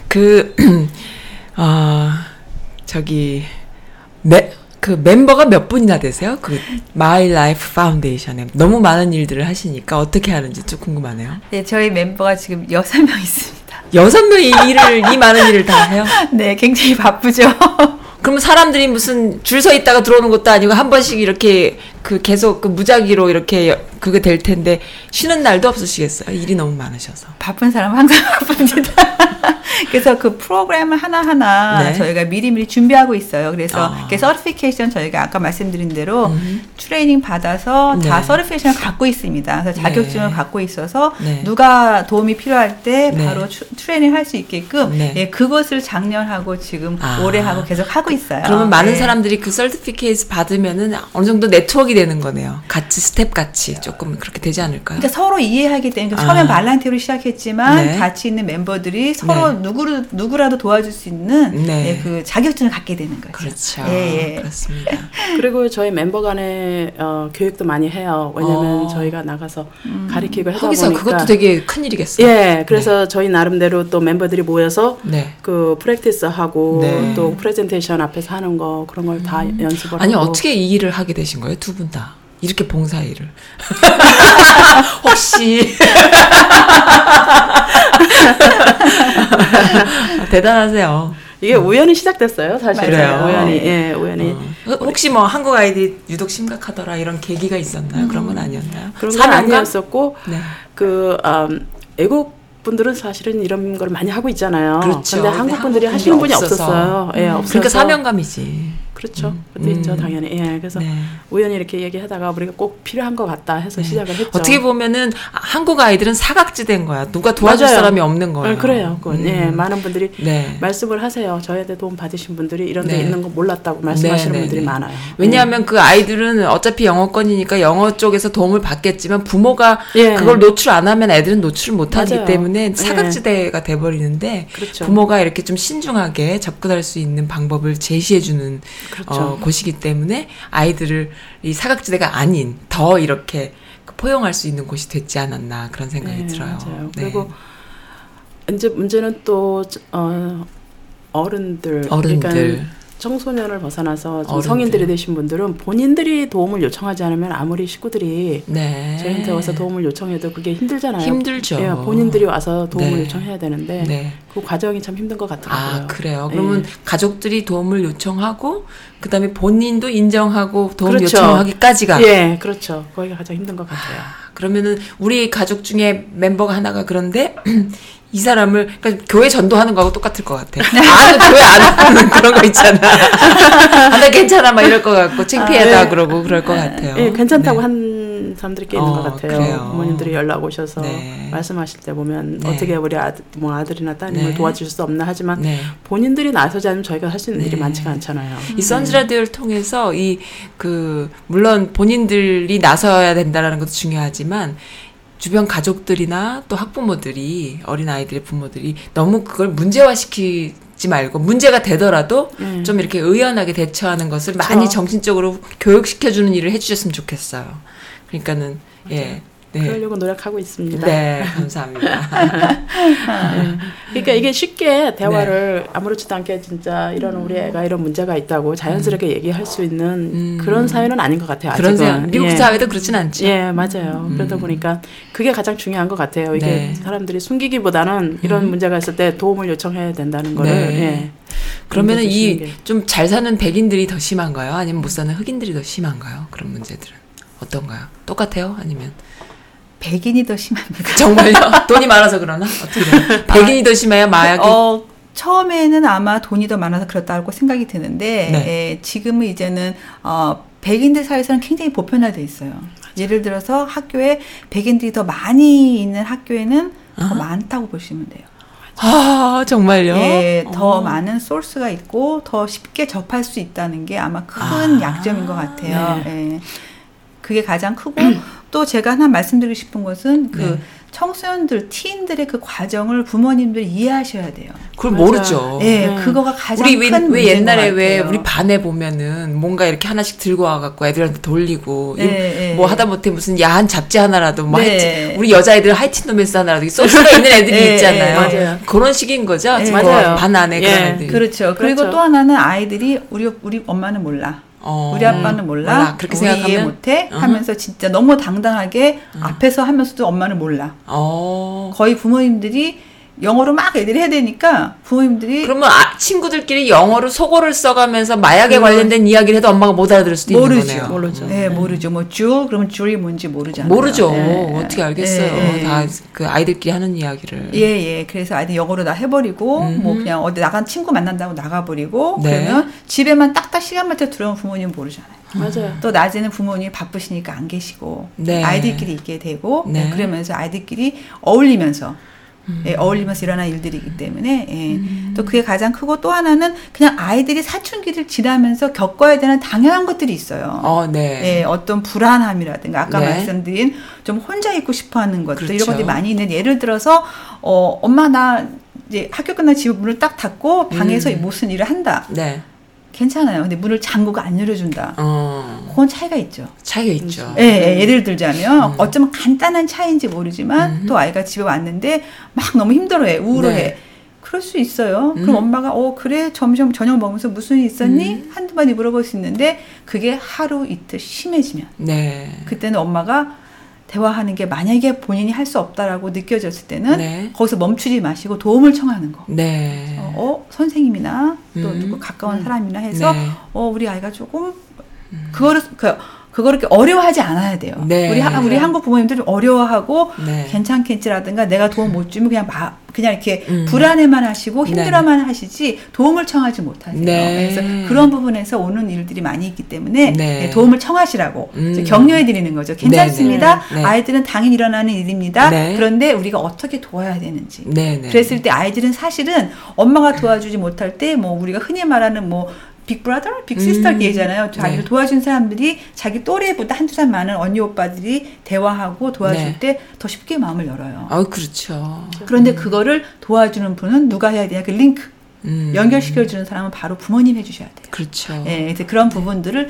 그 아, 저기 매, 그 멤버가 몇 분이나 되세요? 그 My Life Foundation에 너무 많은 일들을 하시니까 어떻게 하는지 좀 궁금하네요. 네, 저희 멤버가 지금 여섯 명 있습니다. 여섯 명이 이 일을 이 많은 일을 다 해요? 네, 굉장히 바쁘죠. 그러면 사람들이 무슨 줄 서 있다가 들어오는 것도 아니고 한 번씩 이렇게 그 계속 그 무작위로 이렇게 여- 그게 될 텐데 쉬는 날도 없으시겠어요? 일이 너무 많으셔서. 바쁜 사람은 항상 바쁩니다. 그래서 그 프로그램을 하나하나 네. 저희가 미리미리 준비하고 있어요. 그래서 아. 이렇게 certification 저희가 아까 말씀드린 대로 트레이닝 받아서 다 네. certification을 갖고 있습니다. 그래서 자격증을 네. 갖고 있어서 네. 누가 도움이 필요할 때 네. 바로 추- 트레이닝 할 수 있게끔 네. 예, 그것을 작년하고 지금 아. 올해 하고 계속 하고 있어요. 그러면 많은 네. 사람들이 그 certificate 받으면은 어느 정도 네트워크 가 되는 거네요. 같이 스텝 같이 조금 그렇게 되지 않을까요? 그러니까 서로 이해하기 때문에 아. 처음엔 volunteer로 시작했지만 네. 같이 있는 멤버들이 서로 네. 누구를 누구라도 도와줄 수 있는 네. 예, 그 자격증을 갖게 되는 거죠. 그렇죠. 예, 예. 그렇습니다. 그리고 저희 멤버 간에 어, 교육도 많이 해요. 왜냐면 어. 저희가 나가서 가리키고 하다 거기서 보니까 그것도 되게 큰 일이겠어요. 예, 그래서 저희 나름대로 또 멤버들이 모여서 네. 그 practice 하고 네. 또 프레젠테이션 앞에서 하는 거 그런 걸다 연습을 아니 하고 어떻게 이 일을 하게 되신 거예요? 두분 다. 이렇게 봉사 일을. 혹시 대단하세요. 이게 우연히 시작됐어요, 사실은. 그래요? 우연히. 예, 우연히. 어, 혹시 뭐 한국 아이들이 유독 심각하더라 이런 계기가 있었나요? 그런 건 아니었나요? 그런 건? 아니었었고 네. 그 음, 애국 분들은 사실은 이런 걸 많이 하고 있잖아요. 그렇죠. 근데 한국 분들이 하시는 분이 없었어요. 예, 없어서. 그러니까 사명감이지. 그렇죠. 음. 그것도 있죠, 음. 당연히. 예, 그래서 네. 우연히 이렇게 얘기하다가 우리가 꼭 필요한 것 같다 해서 시작을 했죠. 어떻게 보면은 한국 아이들은 사각지대인 거야. 누가 도와줄 맞아요. 사람이 없는 거예요. 예, 그래요. 그건. 음. 예, 많은 분들이 네. 말씀을 하세요. 저희한테 도움 받으신 분들이 이런 데 네. 있는 거 몰랐다고 말씀하시는 네, 네, 분들이 네. 많아요. 왜냐하면 그 아이들은 어차피 영어권이니까 영어 쪽에서 도움을 받겠지만 부모가 예. 그걸 노출 안 하면 애들은 노출을 못 하기 맞아요. 때문에 예. 사각지대가 돼 버리는데 그렇죠. 부모가 이렇게 좀 신중하게 접근할 수 있는 방법을 제시해 주는 그렇죠. 어, 곳이기 때문에 아이들을 이 사각지대가 아닌 더 이렇게 포용할 수 있는 곳이 됐지 않았나 그런 생각이 네, 들어요. 맞아요. 네. 그리고 이제 문제는 또 어, 어른들, 어른들 그러니까 청소년을 벗어나서 좀 어른들. 성인들이 되신 분들은 본인들이 도움을 요청하지 않으면 아무리 식구들이 네. 저희한테 와서 도움을 요청해도 그게 힘들잖아요. 힘들죠. 예, 본인들이 와서 도움을 네. 요청해야 되는데 네. 그 과정이 참 힘든 것 같더라고요. 아, 그래요. 그러면 예. 가족들이 도움을 요청하고 그다음에 본인도 인정하고 도움 그렇죠. 요청하기까지가 예, 그렇죠. 거기가 가장 힘든 것 같아요. 그러면은 우리 가족 중에 멤버가 하나가 그런데 이 사람을 그러니까 교회 전도하는 거하고 똑같을 것 같아. 아는 교회 안 하는 그런 거 있잖아. 아, 나 괜찮아 막 이럴 것 같고 창피하다 아, 예. 그러고 그럴 것 같아요. 예, 괜찮다고 네. 한 사람들이 꽤 있는 어, 것 같아요. 그래요. 부모님들이 연락 오셔서 네. 말씀하실 때 보면 네. 어떻게 우리 아들, 뭐 아들이나 따님을 네. 도와줄 수 없나 하지만 네. 본인들이 나서지 않으면 저희가 할 수 있는 일이 네. 많지가 않잖아요. 이 선즈라디오를 통해서 이 그 물론 본인들이 나서야 된다라는 것도 중요하지만 주변 가족들이나 또 학부모들이 어린 아이들의 부모들이 너무 그걸 문제화시키 지 말고 문제가 되더라도 음. 좀 이렇게 의연하게 대처하는 것을 그쵸. 많이 정신적으로 교육시켜주는 일을 해주셨으면 좋겠어요. 그러니까는 예. 네. 그러려고 노력하고 있습니다. 네, 감사합니다. 그러니까 이게 쉽게 대화를 네. 아무렇지도 않게 진짜 이런 우리 애가 이런 문제가 있다고 자연스럽게 얘기할 수 있는 음. 그런 사회는 아닌 것 같아요. 그런. 생각, 미국 예. 사회도 그렇진 않죠. 예, 맞아요. 음. 그러다 보니까 그게 가장 중요한 것 같아요. 이게 네. 사람들이 숨기기보다는 이런 음. 문제가 있을 때 도움을 요청해야 된다는 거를 네. 예. 그러면은 주시는 이 게. 좀잘 사는 백인들이 더 심한가요? 아니면 못 사는 흑인들이 더 심한가요? 그런 문제들은 어떤가요? 똑같아요? 아니면 백인이 더 심합니다. 정말요? 돈이 많아서 그러나? 어떻게? 백인이 더 심해요, 마약이? 어, 처음에는 아마 돈이 더 많아서 그렇다고 생각이 드는데 네. 예, 지금은 이제는 어, 백인들 사이에서는 굉장히 보편화돼 있어요. 예를 들어서 학교에 백인들이 더 많이 있는 학교에는 더 아하. 많다고 보시면 돼요. 아, 정말요? 예, 더 어. 많은 소스가 있고 더 쉽게 접할 수 있다는 게 아마 큰 아, 약점인 것 같아요. 네. 예. 그게 가장 크고 또 제가 하나 말씀드리고 싶은 것은 그 네. 청소년들, teen들의 그 과정을 부모님들이 이해하셔야 돼요. 그걸 맞아. 모르죠. 예, 네. 그거가 가장 우리 왜, 큰왜 문제인 옛날에 것왜 같아요. 우리 반에 보면은 뭔가 이렇게 하나씩 들고 와갖고 애들한테 돌리고 네, 이- 네. 뭐 하다 못해 무슨 야한 잡지 하나라도 뭐 네. 하여튼 우리 여자애들 하이틴 로맨스 하나라도 소스가 있는 애들이 네, 있잖아요. 네, 맞아요. 그런 식인 거죠. 네, 지금 맞아요. 반 안에 그런 예. 애들이. 그렇죠. 그리고 그렇죠. 또 하나는 아이들이 우리 우리 엄마는 몰라. 어. 우리 아빠는 몰라. 몰라. 그렇게 우리 이해 생각하면 못해. 어허. 하면서 진짜 너무 당당하게 앞에서 하면서도 엄마는 몰라. 어. 거의 부모님들이 영어로 막 애들이 해야 되니까 부모님들이 그러면 아, 친구들끼리 영어로 속어를 써가면서 마약에 음. 관련된 이야기를 해도 엄마가 못 알아들을 수도 모르죠. 있는 거네요. 모르죠. 네, 모르죠. 뭐 줄, 그러면 줄이 뭔지 모르잖아요. 모르죠. 예, 어떻게 알겠어요. 예, 예. 다그 아이들끼리 하는 이야기를. 예, 예. 그래서 아이들 영어로 다 해버리고, 음흠. 뭐 그냥 어디 나간 친구 만난다고 나가버리고, 네. 그러면 집에만 딱딱 시간 맞춰 들어오면 부모님은 모르잖아요. 맞아요. 또 낮에는 부모님이 바쁘시니까 안 계시고, 네. 아이들끼리 있게 되고, 네. 음. 예, 그러면서 아이들끼리 어울리면서, 예, 어울리면서 일어난 일들이기 때문에, 예. 또 그게 가장 크고 또 하나는 그냥 아이들이 사춘기를 지나면서 겪어야 되는 당연한 것들이 있어요. 어, 네. 예, 어떤 불안함이라든가 아까 네. 말씀드린 좀 혼자 있고 싶어하는 것들 그렇죠. 이런 것들이 많이 있는 예를 들어서 어 엄마 나 이제 학교 끝나 집 문을 딱 닫고 방에서 음. 무슨 일을 한다 네. 괜찮아요 근데 문을 잠그고 안 열어준다 어. 그건 차이가 있죠 차이가 있죠. 예, 예, 예를 들자면 음. 어쩌면 간단한 차이인지 모르지만 음. 또 아이가 집에 왔는데 막 너무 힘들어해 우울해 네. 그럴 수 있어요. 음. 그럼 엄마가 어 그래 점심 저녁 먹으면서 무슨 일 있었니? 음. 한두 마디 물어볼 수 있는데 그게 하루 이틀 심해지면 네. 그때는 엄마가 대화하는 게 만약에 본인이 할 수 없다라고 느껴졌을 때는 네. 거기서 멈추지 마시고 도움을 청하는 거. 네. 어, 어, 선생님이나 또 음. 누구 가까운 사람이나 해서 네. 어 우리 아이가 조금 그거를 그 그거를 이렇게 어려워하지 않아야 돼요. 네. 우리 하- 우리 한국 부모님들이 어려워하고 네. 괜찮겠지라든가 내가 도움 못 주면 그냥 마, 그냥 이렇게 음. 불안해만 하시고 네. 힘들어만 하시지 도움을 청하지 못하세요. 네. 그래서 그런 부분에서 오는 일들이 많이 있기 때문에 네. 네, 도움을 청하시라고 음. 격려해 드리는 거죠. 괜찮습니다. 네, 네. 아이들은 당연히 일어나는 일입니다. 네. 그런데 우리가 어떻게 도와야 되는지. 네. 네. 그랬을 때 아이들은 사실은 엄마가 도와주지 못할 때 뭐 우리가 흔히 말하는 뭐 빅브라더, 빅시스터 음. 얘기잖아요. 자기를 네. 도와준 사람들이 자기 또래보다 한두 살 많은 언니 오빠들이 대화하고 도와줄 네. 때더 쉽게 마음을 열어요. 아, 그렇죠. 그런데 그거를 도와주는 분은 누가 해야 되냐? 그 링크 음. 연결시켜주는 사람은 바로 부모님 해주셔야 돼요. 그렇죠. 예, 그래서 그런 부분들을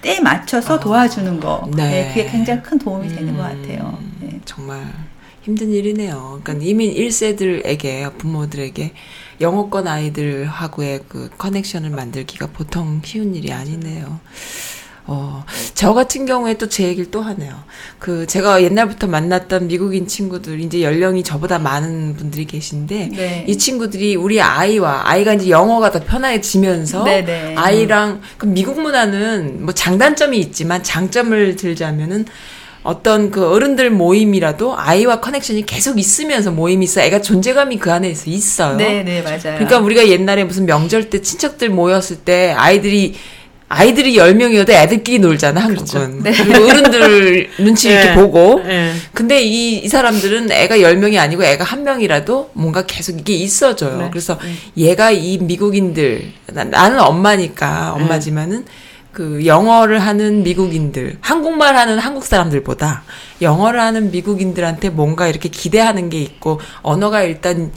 때 맞춰서 아, 도와주는 거, 네. 예, 그게 굉장히 큰 도움이 되는 것 음. 같아요. 예. 정말 힘든 일이네요. 그러니까 이민 1세들에게 부모들에게 영어권 아이들하고의 그 커넥션을 만들기가 보통 쉬운 일이 아니네요. 어, 저 같은 경우에 또 제 얘기를 또 하네요. 그, 제가 옛날부터 만났던 미국인 친구들, 이제 연령이 저보다 많은 분들이 계신데, 네. 이 친구들이 우리 아이와, 아이가 이제 영어가 더 편해지면서, 네 네. 아이랑, 그 미국 문화는 뭐 장단점이 있지만 장점을 들자면은, 어떤 그 어른들 모임이라도 아이와 커넥션이 계속 있으면서 모임이 있어. 애가 존재감이 그 안에 있어 있어요. 네, 네, 맞아요. 그러니까 우리가 옛날에 무슨 명절 때 친척들 모였을 때 아이들이 아이들이 10명이어도 애들끼리 놀잖아, 한국은. 네. 그리고 어른들 눈치 이렇게 예. 보고. 예. 근데 이, 이 사람들은 애가 10명이 아니고 애가 한 명이라도 뭔가 계속 이게 있어져요. 네. 그래서 얘가 이 미국인들, 나, 나는 엄마니까, 엄마지만은 그 영어를 하는 미국인들, 한국말 하는 한국 사람들보다 영어를 하는 미국인들한테 뭔가 이렇게 기대하는 게 있고, 언어가 일단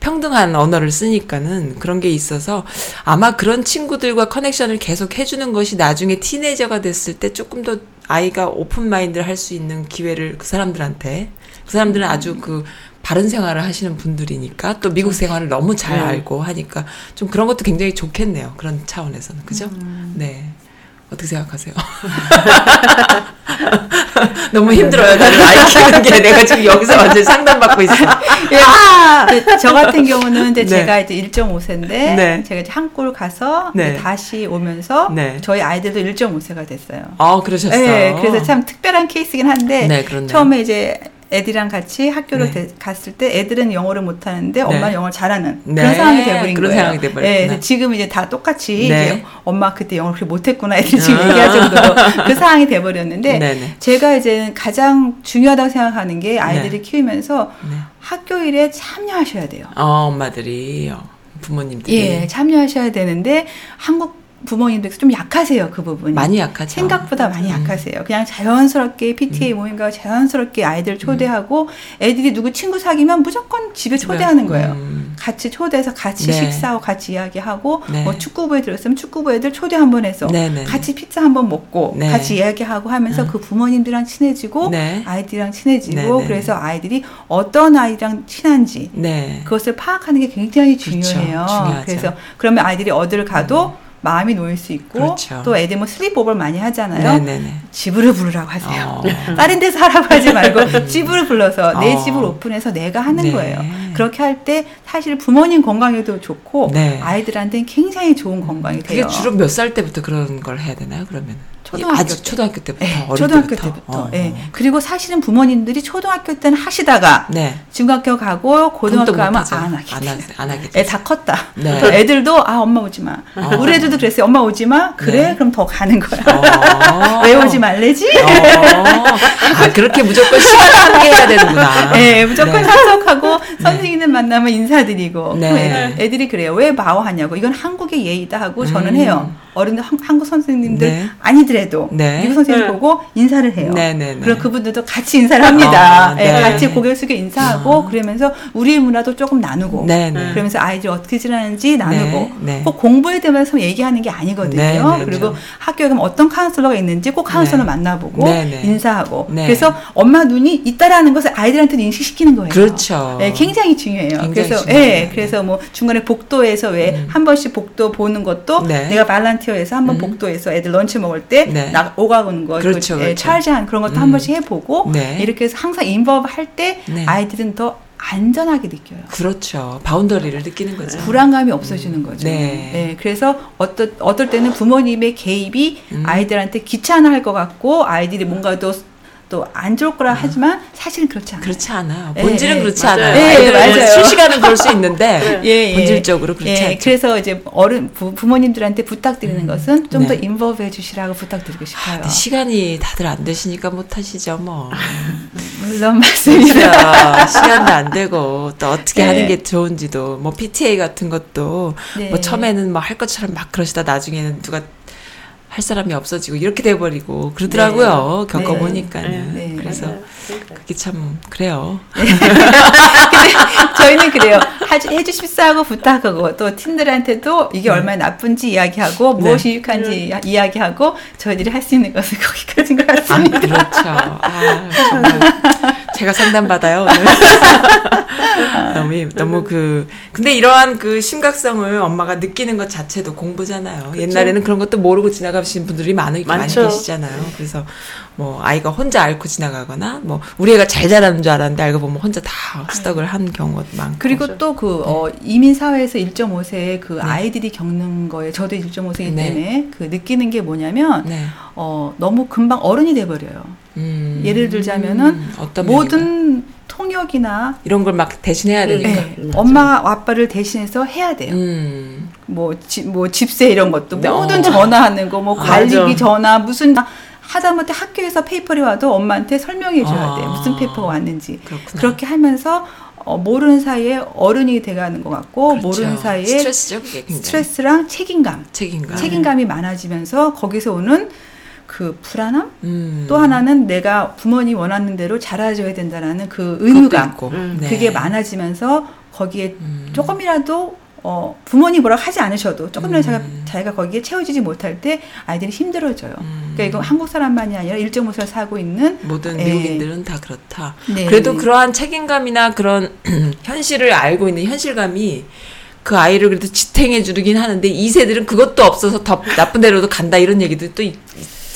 평등한 언어를 쓰니까는 그런 게 있어서 아마 그런 친구들과 커넥션을 계속 해주는 것이 나중에 티네이저가 됐을 때 조금 더 아이가 오픈 마인드를 할 수 있는 기회를 그 사람들한테 그 사람들은 아주 그 바른 생활을 하시는 분들이니까 또 미국 생활을 너무 잘 네. 알고 하니까 좀 그런 것도 굉장히 좋겠네요. 그런 차원에서는 그죠? 음. 네. 어떻게 생각하세요? 너무 힘들어요. 나는 아이 키우는 게 내가 지금 여기서 완전 상담받고 있어. 예, 저 같은 경우는 이제 네. 제가 이제 1.5세인데 네. 제가 이제 한골 가서 네. 이제 다시 오면서 네. 저희 아이들도 1.5세가 됐어요. 아, 그러셨어요. 네, 그래서 참 특별한 케이스긴 한데 네. 처음에 이제 애들이랑 같이 학교를 네. 데- 갔을 때 애들은 영어를 못하는데 엄마 는 영어를 잘하는 네, 그런 상황이 돼버린 그런 거예요. 상황이 돼버렸구나. 네, 지금 이제 다 똑같이 네. 이제 엄마 그때 영어를 그렇게 못했구나 애들이 지금 아. 얘기할 정도로 그 상황이 돼버렸는데 네네. 제가 이제 가장 중요하다고 생각하는 게 아이들을 키우면서 네. 학교 일에 참여하셔야 돼요. 어, 엄마들이, 어, 부모님들이. 예, 참여하셔야 되는데 한국 부모님들 좀 약하세요 그 부분이. 많이 약하죠. 생각보다 많이 음. 약하세요. 그냥 자연스럽게 PTA 모임과 자연스럽게 아이들 초대하고 애들이 누구 친구 사귀면 무조건 집에 초대하는 거예요. 음. 같이 초대해서 같이 네. 식사하고 같이 이야기하고 네. 뭐 축구부에 들었으면 축구부 애들 초대 한 번 해서 네네. 같이 피자 한 번 먹고 네. 같이 이야기하고 하면서 음. 그 부모님들이랑 친해지고 네. 아이들이랑 친해지고. 그래서 아이들이 어떤 아이랑 친한지 네. 그것을 파악하는 게 굉장히 그렇죠. 중요해요. 중요하죠. 그래서 그러면 아이들이 어디를 가도 마음이 놓일 수 있고 그렇죠. 또 애들 뭐 슬립오버를 많이 하잖아요. 네네네. 집으로 부르라고 하세요. 어. 다른 데서 하라고 하지 말고 집을 불러서 내 어. 집을 오픈해서 내가 하는 네. 거예요. 그렇게 할 때 사실 부모님 건강에도 좋고 네. 아이들한테는 굉장히 좋은 건강이 그게 돼요. 주로 몇 살 때부터 그런 걸 해야 되나요, 그러면? 초등학교 아주 때. 초등학교 때부터. 네, 초등학교 때부터. 때부터. 어. 예. 그리고 사실은 부모님들이 초등학교 때는 하시다가 네. 중학교 가고 고등학교 가면. 안 하게 안. 하, 안 하게 애 되죠. 다 컸다. 네. 애들도 아 엄마 오지 마. 어. 우리 애들도 그랬어요. 엄마 오지 마. 그래? 네. 그럼 더 가는 거야. 어. 왜 오지 말래지? 어. 아, 그렇게 무조건 시간을 함께 해야 되는구나. 네, 무조건 네. 참석하고 선생님들 만나면 인사드리고 네. 애들, 애들이 그래요. 왜 마오하냐고. 이건 한국의 예의다 하고 저는 음. 해요. 어른들 한, 한국 선생님들 네. 아니더라도 네. 미국 선생님 네. 보고 인사를 해요. 네, 네, 네. 그럼 그분들도 같이 인사를 합니다. 아, 예, 네. 같이 고개 숙여 인사하고 그러면서 우리의 문화도 조금 나누고 네, 네. 그러면서 아이들이 어떻게 지내는지 나누고 네. 꼭 공부에 대해서 얘기하는 게 아니거든요. 네, 네, 그리고. 학교에 가면 어떤 카운슬러가 있는지 꼭 카운슬러 네. 만나보고 네, 네. 인사하고 네. 그래서 엄마 눈이 있다라는 것을 아이들한테 인식시키는 거예요. 그렇죠. 네, 굉장히 중요해요. 굉장히 그래서 중요해요. 예, 그래서 뭐 중간에 복도에서 왜한 음. 번씩 복도 보는 것도 네. 내가 volunteer해서 한번 음. 복도에서 애들 런치 먹을 때 네. 나 오가는 거, 그렇죠, 그, 예, 그렇죠. 찰지한 그런 것도 한 음. 번씩 해보고 네. 이렇게 해서 항상 involve 할때 네. 아이들은 더 안전하게 느껴요. 그렇죠. boundary를 느끼는 거죠. 불안감이 없어지는 거죠. 네. 예, 그래서 어떨, 어떨 때는 부모님의 개입이 음. 아이들한테 귀찮아할 것 같고 아이들이 뭔가 또 또 안 좋을 거라 하지만 사실은 그렇지 않아요. 그렇지 않아요. 네, 본질은 네. 그렇지 맞아요. 않아요. 네, 아이들은 맞아요. 실시간은 그럴 수 있는데 예, 예. 본질적으로 그렇지 예, 않죠. 그래서 이제 어른 부, 부모님들한테 부탁드리는 것은 좀더 네. involve 해 주시라고 부탁드리고 싶어요. 근데 시간이 다들 안 되시니까 못 하시죠, 뭐. 물론 맞습니다. 시간도 안 되고 또 어떻게 네. 하는 게 좋은지도 뭐 PTA 같은 것도 네. 뭐 처음에는 뭐 할 것처럼 막 그러시다 나중에는 누가 할 사람이 없어지고 이렇게 돼버리고 그러더라고요. 네. 겪어보니까는. 네. 네. 그래서. 그게 참 그래요. 근데 저희는 그래요. 해주십사 하고 부탁하고 또 팀들한테도 이게 얼마나 나쁜지 이야기하고 네. 무엇이 유익한지 이야- 이야기하고 저희들이 할 수 있는 것은 거기까지인 것 아, 같습니다. 그렇죠. 아, 정말 제가 상담받아요, 오늘. 너무, 너무 그, 근데 이러한 그 심각성을 엄마가 느끼는 것 자체도 공부잖아요. 옛날에는 그런 것도 모르고 지나가시는 분들이 많이, 많이. 계시잖아요. 그래서 뭐 아이가 혼자 앓고 지나가거나 뭐 우리 애가 잘 자라는 줄 알았는데 알고 보면 혼자 다 스떡을 한 경우도 많고. 그리고 또 그 어, 이민 사회에서 1.5세의 그 아이들이 겪는 거에 저도 1.5세이기 네. 때문에 그 느끼는 게 뭐냐면 네. 어, 너무 금방 어른이 돼 버려요. 음, 예를 들자면은 면인가요? 모든 통역이나 이런 걸 막 대신해야 되니까. 네. 엄마 아빠를 대신해서 해야 돼요. 음. 뭐, 집, 뭐 집세 이런 것도 네, 모든 어. 전화하는 거, 뭐 아, 관리비 맞아. 전화 무슨 하다못해 학교에서 paper리 와도 엄마한테 설명해 줘야 아. 돼. 무슨 paper가 왔는지. 그렇구나. 그렇게 하면서 어, 모르는 사이에 어른이 돼가는 것 같고 그렇죠. 모르는 사이에 스트레스죠. 스트레스랑 책임감, 책임감. 책임감이 많아지면서 거기서 오는 그 불안함 음. 또 하나는 내가 부모님 원하는 대로 자라줘야 된다라는 그 의무감 있고. 음. 네. 그게 많아지면서 거기에 음. 조금이라도 어, 부모님 뭐라 하지 않으셔도 조금이라도 음. 자기가, 자기가 거기에 채워지지 못할 때 아이들이 힘들어져요. 음. 그러니까 이건 한국 사람만이 아니라 1.5살 살고 있는 모든 예. 미국인들은 다 그렇다. 네. 그래도 그러한 책임감이나 그런 현실을 알고 있는 현실감이 그 아이를 그래도 지탱해 주긴 하는데 2세들은 그것도 없어서 더 나쁜 데로도 간다 이런 얘기도 또 있,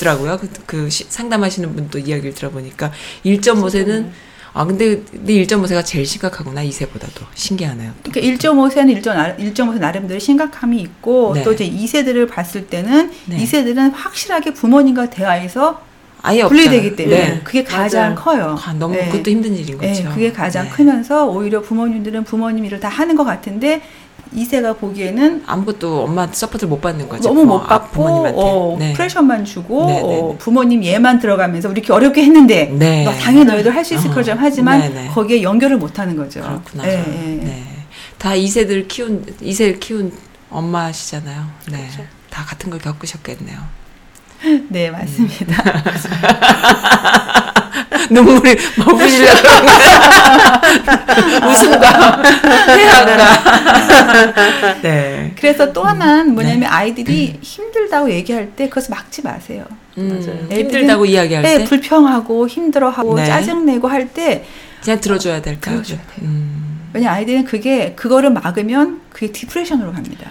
더라고요. 그, 그 시- 상담하시는 분도 이야기를 들어보니까 1.5세는 아 근데 근데 1.5세가 제일 심각하구나 2세보다도 신기하네요. 그러니까 1.5세는 1.5세 나름대로 심각함이 있고 네. 또 이제 2세들을 봤을 때는 네. 2세들은 확실하게 부모님과 대화해서 아예 분리되기 없잖아요. 때문에 네. 그게 가장 맞아요. 커요. 아, 너무 네. 그것도 힘든 일인 거죠. 네, 그게 가장 네. 크면서 오히려 부모님들은 부모님 일을 다 하는 것 같은데 2세가 보기에는 아무것도 엄마한테 support를 못 받는 거죠. 너무 뭐, 못 아, 받고 부모님한테. 어, 네. pressure만 주고 네, 네, 어, 네. 부모님 예만 들어가면서 우리 이렇게 어렵게 했는데 네. 너 당연히 너희들 할 수 있을 어, 거죠 하지만 네, 네. 거기에 연결을 못 하는 거죠. 그렇구나. 예. 네. 다 2세들 키운 2세를 키운 엄마시잖아요. 네. 그렇죠. 다 같은 걸 겪으셨겠네요. 네, 맞습니다. 눈물이 머무시려고 웃음과 해하가 네. 그래서 또 하나는 뭐냐면 아이들이 힘들다고 얘기할 때 그것을 막지 마세요. 음. 힘들다고 이야기할 네, 때 불평하고 힘들어하고 네. 짜증내고 할 때 그냥 들어줘야 될까요? 들어줘야 돼요. 음. 왜냐 아이들은 그게 그거를 막으면 그게 디프레션으로 갑니다.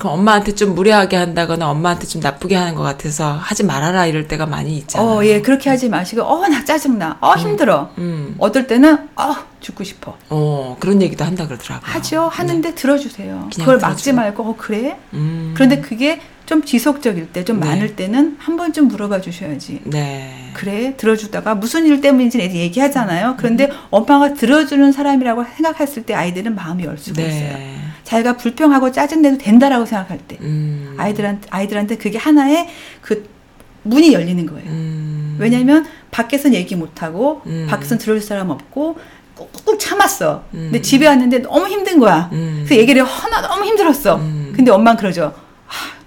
그럼 엄마한테 좀 무례하게 한다거나 엄마한테 좀 나쁘게 하는 것 같아서 하지 말아라 이럴 때가 많이 있잖아요. 어, 예, 그렇게 하지 마시고 어, 나 짜증나. 어, 힘들어. 음. 어떨 때는 어, 죽고 싶어. 어, 그런 얘기도 한다 그러더라고요. 하죠. 하는데 들어주세요. 그냥 그걸 막지 들어주고. 말고 어, 그래? 음. 그런데 그게 좀 지속적일 때, 좀 네. 많을 때는 한번좀 물어봐 주셔야지. 네. 그래 들어주다가 무슨 일 때문인지 애들이 얘기하잖아요. 그런데 음. 엄마가 들어주는 사람이라고 생각했을 때 아이들은 마음이 열 수가 있어요. 네. 자기가 불평하고 짜증내도 된다라고 생각할 때 음. 아이들한테 아이들한테 그게 하나의 그 문이 열리는 거예요. 음. 왜냐하면 밖에서는 얘기 못 하고 음. 밖에서는 들어줄 사람 없고 꾹꾹 참았어. 음. 근데 집에 왔는데 너무 힘든 거야. 음. 그래서 얘기를 해. 어, 나 너무 힘들었어. 음. 근데 엄마는 그러죠. 아,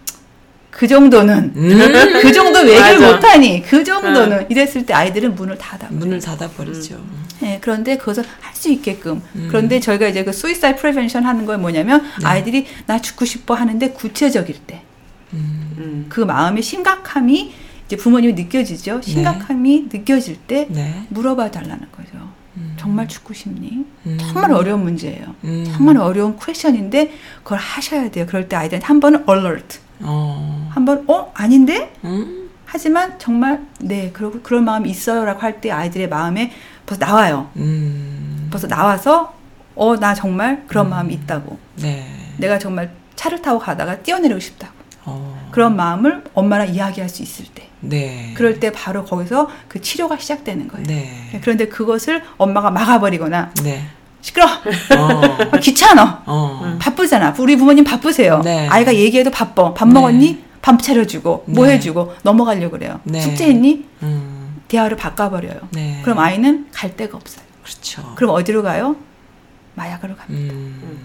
그 정도는 음. 그 정도 맞아. 못하니 그 정도는 이랬을 때 아이들은 문을 닫아. 문을 닫아 버리죠. 네, 그런데 그것을 할 수 있게끔. 음. 그런데 저희가 이제 그 suicide prevention 하는 건 뭐냐면 네. 아이들이 나 죽고 싶어 하는데 구체적일 때. 음. 음. 그 마음의 심각함이 이제 부모님이 느껴지죠. 심각함이 느껴질 때 네. 물어봐 달라는 거죠. 음. 정말 죽고 싶니? 음. 정말 어려운 문제예요. 음. 정말 어려운 퀘션인데 그걸 하셔야 돼요. 그럴 때 아이들한테 한 번은 alert, 어. 한번 어 아닌데 음. 하지만 정말 네 그러고 그런 마음이 있어요라고 할 때 아이들의 마음에 벌써 나와요. 음. 벌써 나와서 어 나 정말 그런 마음이 있다고. 네. 내가 정말 차를 타고 가다가 뛰어내리고 싶다고. 어. 그런 마음을 엄마랑 이야기할 수 있을 때. 네. 그럴 때 바로 거기서 그 치료가 시작되는 거예요. 네. 그런데 그것을 엄마가 막아버리거나 네. 시끄러, 어. 귀찮아, 어. 바쁘잖아. 우리 부모님 바쁘세요. 네. 아이가 얘기해도 바빠. 밥 네. 먹었니? 밥 차려주고 뭐 네. 해주고 넘어가려고 그래요. 네. 숙제했니? 음. 대화를 바꿔버려요. 네. 그럼 아이는 갈 데가 없어요. 그렇죠. 그럼 어디로 가요? 마약으로 갑니다. 음.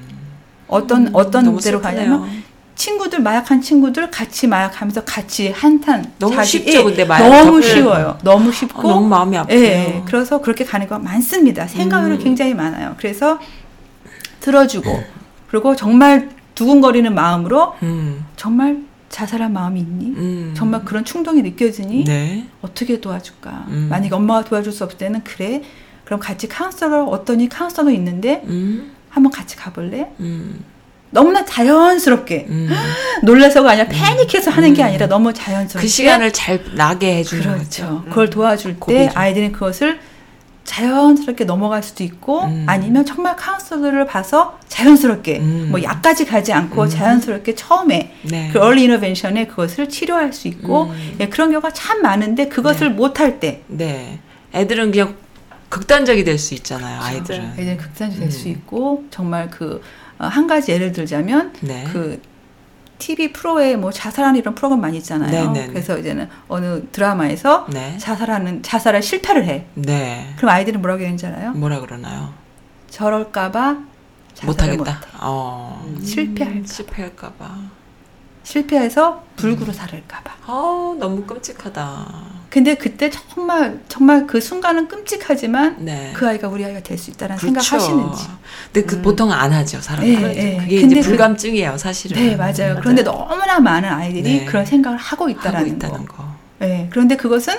어떤 어떤 너무 데로. 가냐면 친구들 마약한 친구들 같이 마약하면서 같이 한탄 너무 자기- 쉽죠, 예, 근데 마약 너무 접근. 쉬워요. 너무 쉽고 어, 너무 마음이 아파요 예, 그래서 그렇게 가는 거 많습니다. 생각으로 음. 굉장히 많아요. 그래서 들어주고 그리고 정말 두근거리는 마음으로 음. 정말 자살할 마음이 있니? 음. 정말 그런 충동이 느껴지니? 네. 어떻게 도와줄까? 음. 만약에 엄마가 도와줄 수 없을 때는 그래. 그럼 같이 카운sel러 어떠니 카운sel러 있는데 음. 한번 같이 가볼래? 음. 너무나 자연스럽게 음. 놀라서가 아니라 패닉해서 하는 게 아니라 너무 자연스럽게 그 시간을 잘 나게 해주는 그렇죠. 거죠. 그걸 도와줄 때 고비를. 아이들은 그것을 자연스럽게 넘어갈 수도 있고 음. 아니면 정말 카운슬러를 봐서 자연스럽게 음. 뭐 약까지 가지 않고 음. 자연스럽게 처음에 네. 그 early intervention에 그것을 치료할 수 있고 음. 예, 그런 경우가 참 많은데 그것을 네. 못할 때 네. 애들은 그냥 극단적이 될 수 있잖아요. 아이들은. 애들은 극단적이 될수 음. 있고 정말 그 한 가지 예를 들자면 네. 그 TV 프로에 뭐 자살하는 이런 프로그램 많이 있잖아요. 네네네. 그래서 이제는 어느 드라마에서 네. 자살하는 자살에 실패를 해. 네. 그럼 아이들은 뭐라고 하는지 알아요? 뭐라 그러나요? 저럴까봐 자살을 못하겠다. 못해. 어. 음. 실패할까 봐. 실패할까봐. 실패해서 불구로 살을까봐. 아 너무 끔찍하다. 근데 그때 정말 정말 그 순간은 끔찍하지만 네. 그 아이가 우리 아이가 될 수 있다는 그렇죠. 생각하시는지. 근데 그 음. 보통 안 하죠 사람들이. 예, 예. 그게 이제 그- 불감증이에요 사실은. 네 맞아요. 그런데 너무나 많은 아이들이 네. 그런 생각을 하고 하고 있다라는 있다는 거. 거. 네. 그런데 그것은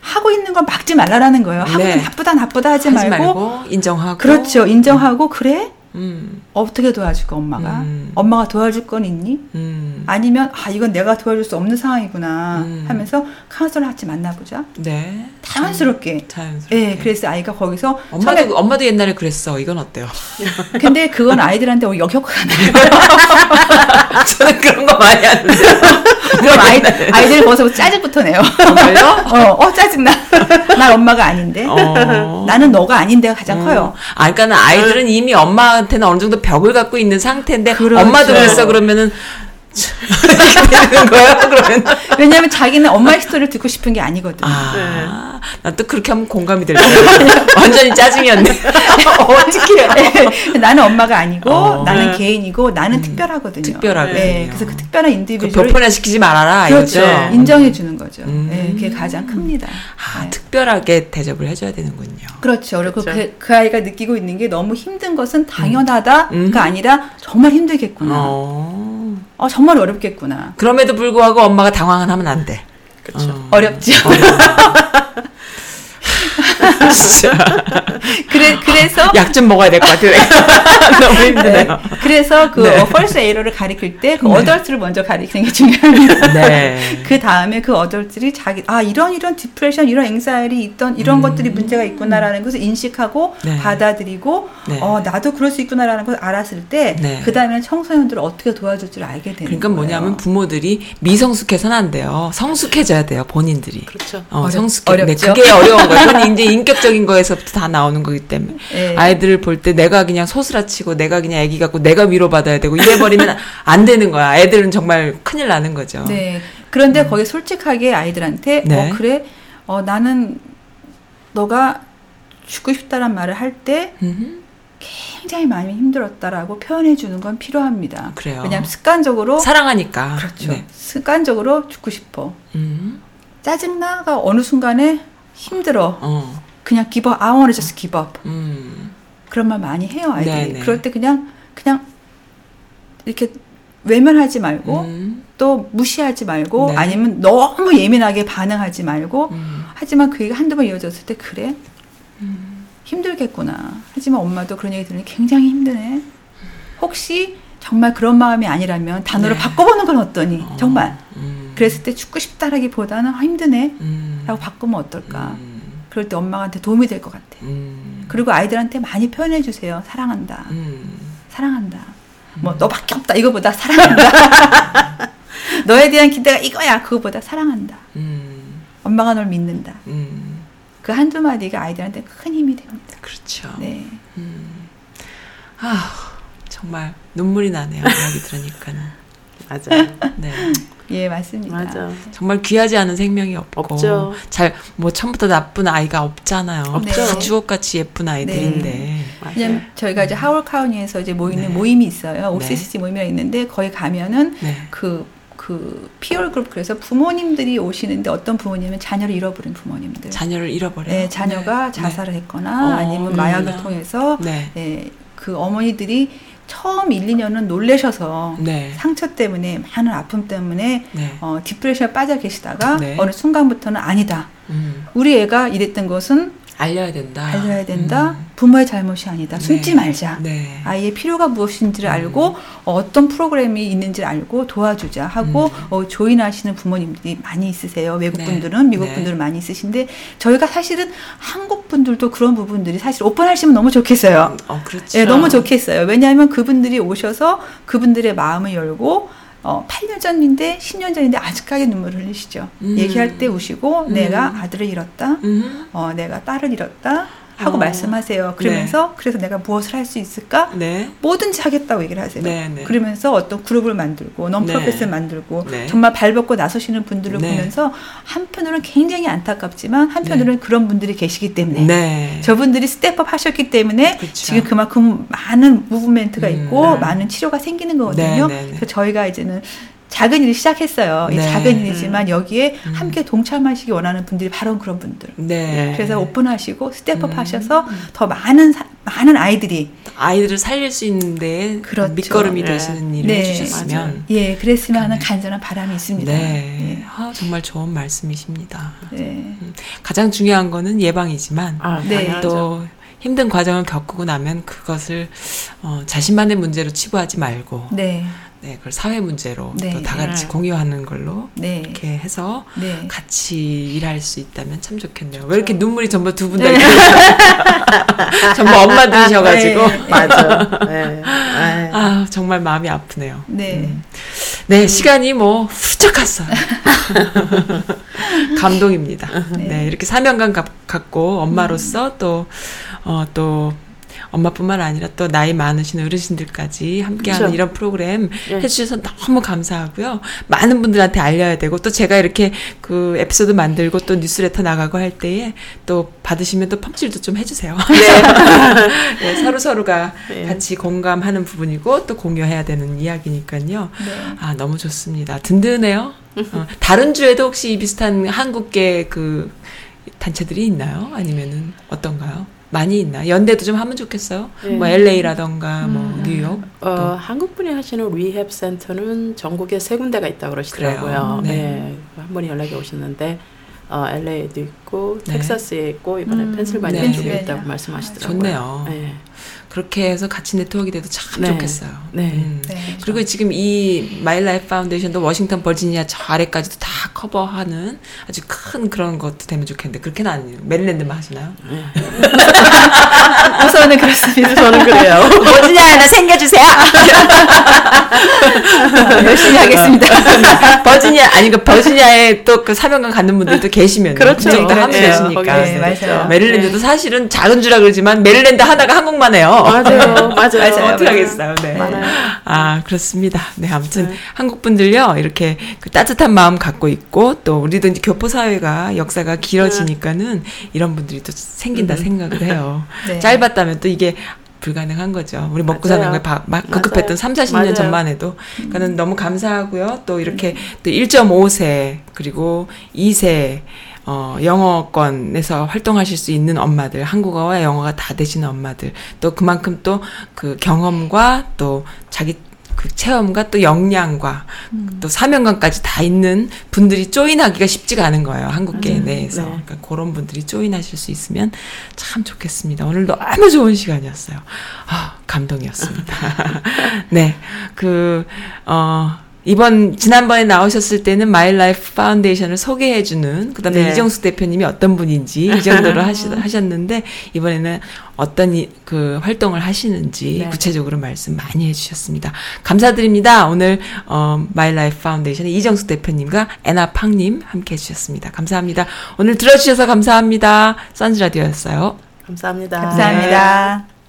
하고 있는 건 막지 말라라는 거예요. 하면 네. 나쁘다 나쁘다 하지, 하지 말고, 말고 인정하고. 그렇죠. 인정하고 그래 음. 어떻게 도와줄까 엄마가? 음. 엄마가 도와줄 건 있니? 음. 아니면 아 이건 내가 도와줄 수 없는 상황이구나 음. 하면서 카운슬러 같이 만나보자. 네. 자연스럽게. 자연스럽게. 예, 그래서 아이가 거기서 엄마도 처음에 엄마도 옛날에 그랬어. 이건 어때요? 근데 그건 아이들한테 역효과가 나요. 저는 그런 거 많이 하는데. 그럼 아이, 아이들 거기서 짜증부터 내요. 정말요? 어, 어 짜증나. 난 엄마가 아닌데. 어. 나는 너가 아닌데가 가장 커요. 아, 그러니까는 아이들은 이미 엄마 한테는 어느 정도 벽을 갖고 있는 상태인데 그렇죠. 엄마도 그랬어 그러면은 되는 거예요. 그러면 왜냐하면 자기는 엄마의 스토리를 듣고 싶은 게 아니거든. 아, 나또 그렇게 하면 공감이 될 거예요. 완전히 짜증이었네. 어떻게? 나는 엄마가 아니고 어. 나는 네. 개인이고 나는 특별하거든요. 특별하거든요. 네, 그래서 그 특별한 그 인디비주얼을 벽분화 시키지 말아라. 그렇죠. 이거죠. 인정해 주는 거죠. 음. 네, 그게 가장 큽니다. 아, 네. 특별하게 대접을 해줘야 되는군요. 그렇죠. 그리고 그렇죠. 그, 그 아이가 느끼고 있는 게 너무 힘든 것은 당연하다가 음. 아니라 정말 힘들겠구나. 어. 어, 정말 어렵겠구나. 그럼에도 불구하고 엄마가 당황은 하면 안 돼. 그렇죠. 어. 어렵죠. 진짜. 그래, 그래서 약 좀 먹어야 될 것 같아요. 너무 힘드네요. 그래서 그 네. 어, first aid를 가리킬 때그 네. adult를 먼저 가리키는 게 중요합니다. 네. 그 다음에 그 adult들이 자기 아 이런 이런 depression 이런 anxiety 있던 이런 음. 것들이 문제가 있구나라는 것을 인식하고 네. 받아들이고 네. 어 나도 그럴 수 있구나라는 걸 알았을 때 네. 그 다음에는 청소년들을 어떻게 도와줄 줄 알게 되는 그러니까 거예요. 뭐냐면 부모들이 미성숙해서는 안 돼요. 성숙해져야 돼요, 본인들이. 그렇죠. 어, 어렵- 성숙해. 네, 어렵죠? 그게 어려운 거예요. 이제 인격적인 거에서부터 다 나오는 거기 때문에. 예. 아이들을 볼 때 내가 그냥 소스라치고 내가 그냥 애기 같고 내가 위로받아야 되고 이래 버리면 안 되는 거야. 애들은 정말 큰일 나는 거죠. 네. 그런데 거기 솔직하게 아이들한테 네. 어 그래 어 나는 너가 죽고 싶다란 말을 할때 음흠. 굉장히 많이 힘들었다라고 표현해 주는 건 필요합니다. 그래요. 왜냐하면 습관적으로 사랑하니까. 그렇죠. 네. 습관적으로 죽고 싶어. 음. 짜증나가 어느 순간에 힘들어. 어. 그냥 up. I want to just give up. 음. 그런 말 많이 해요, 아이들이. 네네. 그럴 때 그냥, 그냥, 이렇게 외면하지 말고, 음. 또 무시하지 말고, 네. 아니면 너무 예민하게 반응하지 말고, 음. 하지만 그 얘기가 한두 번 이어졌을 때, 그래? 힘들겠구나. 하지만 엄마도 그런 얘기 들으니 굉장히 힘드네. 혹시 정말 그런 마음이 아니라면 단어를 네. 바꿔보는 건 어떠니? 어. 정말. 음. 그랬을 때 죽고 싶다라기보다는 아, 힘드네. 음. 라고 바꾸면 어떨까? 음. 그럴 때 엄마한테 도움이 될 것 같아. 음. 그리고 아이들한테 많이 표현해 주세요. 사랑한다. 음. 사랑한다. 뭐 너밖에 없다. 이거보다 사랑한다. 너에 대한 기대가 이거야. 그거보다 사랑한다. 음. 엄마가 널 믿는다. 음. 그 한두 마디가 아이들한테 큰 힘이 됩니다. 그렇죠. 네. 아, 정말 눈물이 나네요. 이야기 들으니까는. 맞아요. 네. 예, 맞습니다. 맞아. 정말 귀하지 않은 생명이 없고 없죠. 잘 뭐 처음부터 나쁜 아이가 없잖아요. 없죠. 다 주옥같이 예쁜 아이들인데. 왜냐면 맞아요. 저희가 이제 하워드 카운티에서 이제 모이는 네. 모임이 있어요. 네. OCCC 모임이 있는데 거기 가면은 네. 그, 그, peer 그룹, 그래서 부모님들이 오시는데 어떤 부모님은 자녀를 잃어버린 부모님들. 자녀를 잃어버려요. 네, 자녀가 네. 자살을 했거나 어, 아니면. 마약을 통해서 네. 예, 그 어머니들이 처음 1, 2년은 놀래셔서 네. 상처 때문에 많은 아픔 때문에 네. 어, depression에 빠져 계시다가 네. 어느 순간부터는 아니다. 음. 우리 애가 이랬던 것은 알려야 된다. 알려야 된다. 음. 부모의 잘못이 아니다. 숨지 네. 말자. 네. 아이의 필요가 무엇인지를 음. 알고 어, 어떤 프로그램이 있는지를 알고 도와주자 하고 음. 어, 조인하시는 부모님들이 많이 있으세요. 외국 네. 분들은 미국 네. 분들은 많이 있으신데 저희가 사실은 한국 분들도 그런 부분들이 사실 오픈하시면 너무 좋겠어요. 어, 그렇죠. 예, 너무 좋겠어요. 왜냐하면 그분들이 오셔서 그분들의 마음을 열고 어, 8년 전인데 10년 전인데 아직까지 눈물을 흘리시죠. 음. 얘기할 때 우시고 음. 내가 아들을 잃었다. 음. 어, 내가 딸을 잃었다. 하고 어. 말씀하세요. 그러면서 그래서 내가 무엇을 할 수 있을까? 네. 뭐든지 하겠다고 얘기를 하세요. 네, 네. 그러면서 어떤 그룹을 만들고 non-profits를 네. 만들고 네. 정말 발벗고 나서시는 분들을 네. 보면서 한편으로는 굉장히 안타깝지만 한편으로는 그런 분들이 계시기 때문에 네. 저분들이 step up 하셨기 때문에 그쵸. 지금 그만큼 많은 movement가 음, 있고 네. 많은 치료가 생기는 거거든요. 네, 네, 네. 그래서 저희가 이제는 작은 일을 시작했어요. 이 네. 작은 일이지만 여기에 음. 함께 동참하시기 원하는 분들이 바로 그런 분들. 네. 그래서 오픈하시고 step up 음. 하셔서 더 많은 사- 많은 아이들이 아이들을 살릴 수 있는데 그렇죠. 밑거름이 네. 되시는 일을 네. 해주셨으면 예 그랬으면 하는 네. 간절한 바람이 있습니다. 네. 아, 정말 좋은 말씀이십니다. 예. 네. 가장 중요한 거는 예방이지만 아, 네. 또 힘든 과정을 겪고 나면 그것을 어, 자신만의 문제로 치부하지 말고 네. 네, 그걸 사회 문제로 네. 또다 같이 네. 공유하는 걸로 네. 이렇게 해서 네. 같이 일할 수 있다면 참 좋겠네요. 왜 이렇게 눈물이 전부 두 분다 이렇게 전부 엄마들이셔가지고 네. 맞아. 네. 아, 아 정말 마음이 아프네요. 네. 음. 네 시간이 뭐 훌쩍 갔어요. 감동입니다. 네. 이렇게 사명감 가- 갖고 엄마로서 또 어, 또 엄마뿐만 아니라 또 나이 많으신 어르신들까지 함께하는 그쵸. 이런 프로그램 예. 해주셔서 너무 감사하고요. 많은 분들한테 알려야 되고 또 제가 이렇게 그 에피소드 만들고 또 뉴스레터 나가고 할 때에 또 받으시면 또 펌질도 좀 해주세요. 네, 서로 서로가 네. 같이 공감하는 부분이고 또 공유해야 되는 이야기니까요. 네. 아 너무 좋습니다. 든든해요. 어, 다른 주에도 혹시 이 비슷한 한국계 그 단체들이 있나요? 아니면은 어떤가요? 많이 있나? 연대도 좀 하면 좋겠어요. 네. 뭐 LA라던가 뭐 음. 뉴욕. 어, 한국 분이 하시는 rehab 센터는 전국에 세 군데가 있다고 그러시더라고요. 네. 네. 한 분이 연락이 오셨는데 어, LA에도 있고 네. 텍사스에 있고 이번에 음, 펜실바니아 네. 쪽에. 있다고 말씀하시더라고요. 좋네요. 네. 그렇게 해서 같이 네트워크가 돼도 참 네. 좋겠어요. 네. 음. 네. 그리고 지금 이 마이 라이프 파운데이션도 워싱턴 버지니아 저 아래까지도 다 커버하는 아주 큰 그런 것도 되면 좋겠는데 그렇게는 아니에요. 메릴랜드만 하시나요? 네. 우선은 그렇습니다. 저는 그래요. 버지니아 하나 생겨주세요. 열심히 하겠습니다. 버지니아 아니 그 버지니아에 또 그 사명감 갖는 분들도 계시면 그렇죠. 그쪽도 하면 네, 되시니까. 네, 맞아요. 메릴랜드도 사실은 작은 주라 그러지만 메릴랜드 하나가 한국만 해요. 맞아요. 맞아요. 맞아요. 어떻게 하겠어요. 네. 많아요. 아, 그렇습니다. 네, 아무튼 네. 한국 분들요, 이렇게 그 따뜻한 마음 갖고 있고, 또 우리도 이제 교포 사회가 역사가 길어지니까는 이런 분들이 또 생긴다 생각을 해요. 네. 짧았다면 또 이게 불가능한 거죠. 우리 먹고 맞아요. 사는 맞아요. 급급했던 3, 40년 맞아요. 전만 해도. 그러니까는 너무 감사하고요. 또 이렇게 또 1.5세, 그리고 2세, 어, 영어권에서 활동하실 수 있는 엄마들, 한국어와 영어가 다 되시는 엄마들, 또 그만큼 또 그 경험과 또 자기 그 체험과 또 역량과 또 사명감까지 다 있는 분들이 조인하기가 쉽지가 않은 거예요. 한국계 내에서. 네. 그러니까 그런 분들이 조인하실 수 있으면 참 좋겠습니다. 오늘 너무 좋은 시간이었어요. 아, 감동이었습니다. 네. 그, 어, 이번 지난번에 나오셨을 때는 마이 라이프 파운데이션을 소개해 주는 그다음에 네. 이정숙 대표님이 어떤 분인지 이 정도로 하시, 하셨는데 이번에는 어떤 이, 그 활동을 하시는지 네. 구체적으로 말씀 많이 해 주셨습니다. 감사드립니다. 오늘 어 마이 라이프 파운데이션의 이정숙 대표님과 애나 팡 님 함께 해 주셨습니다. 감사합니다. 오늘 들어 주셔서 감사합니다. 선즈 라디오였어요. 감사합니다. 감사합니다. 바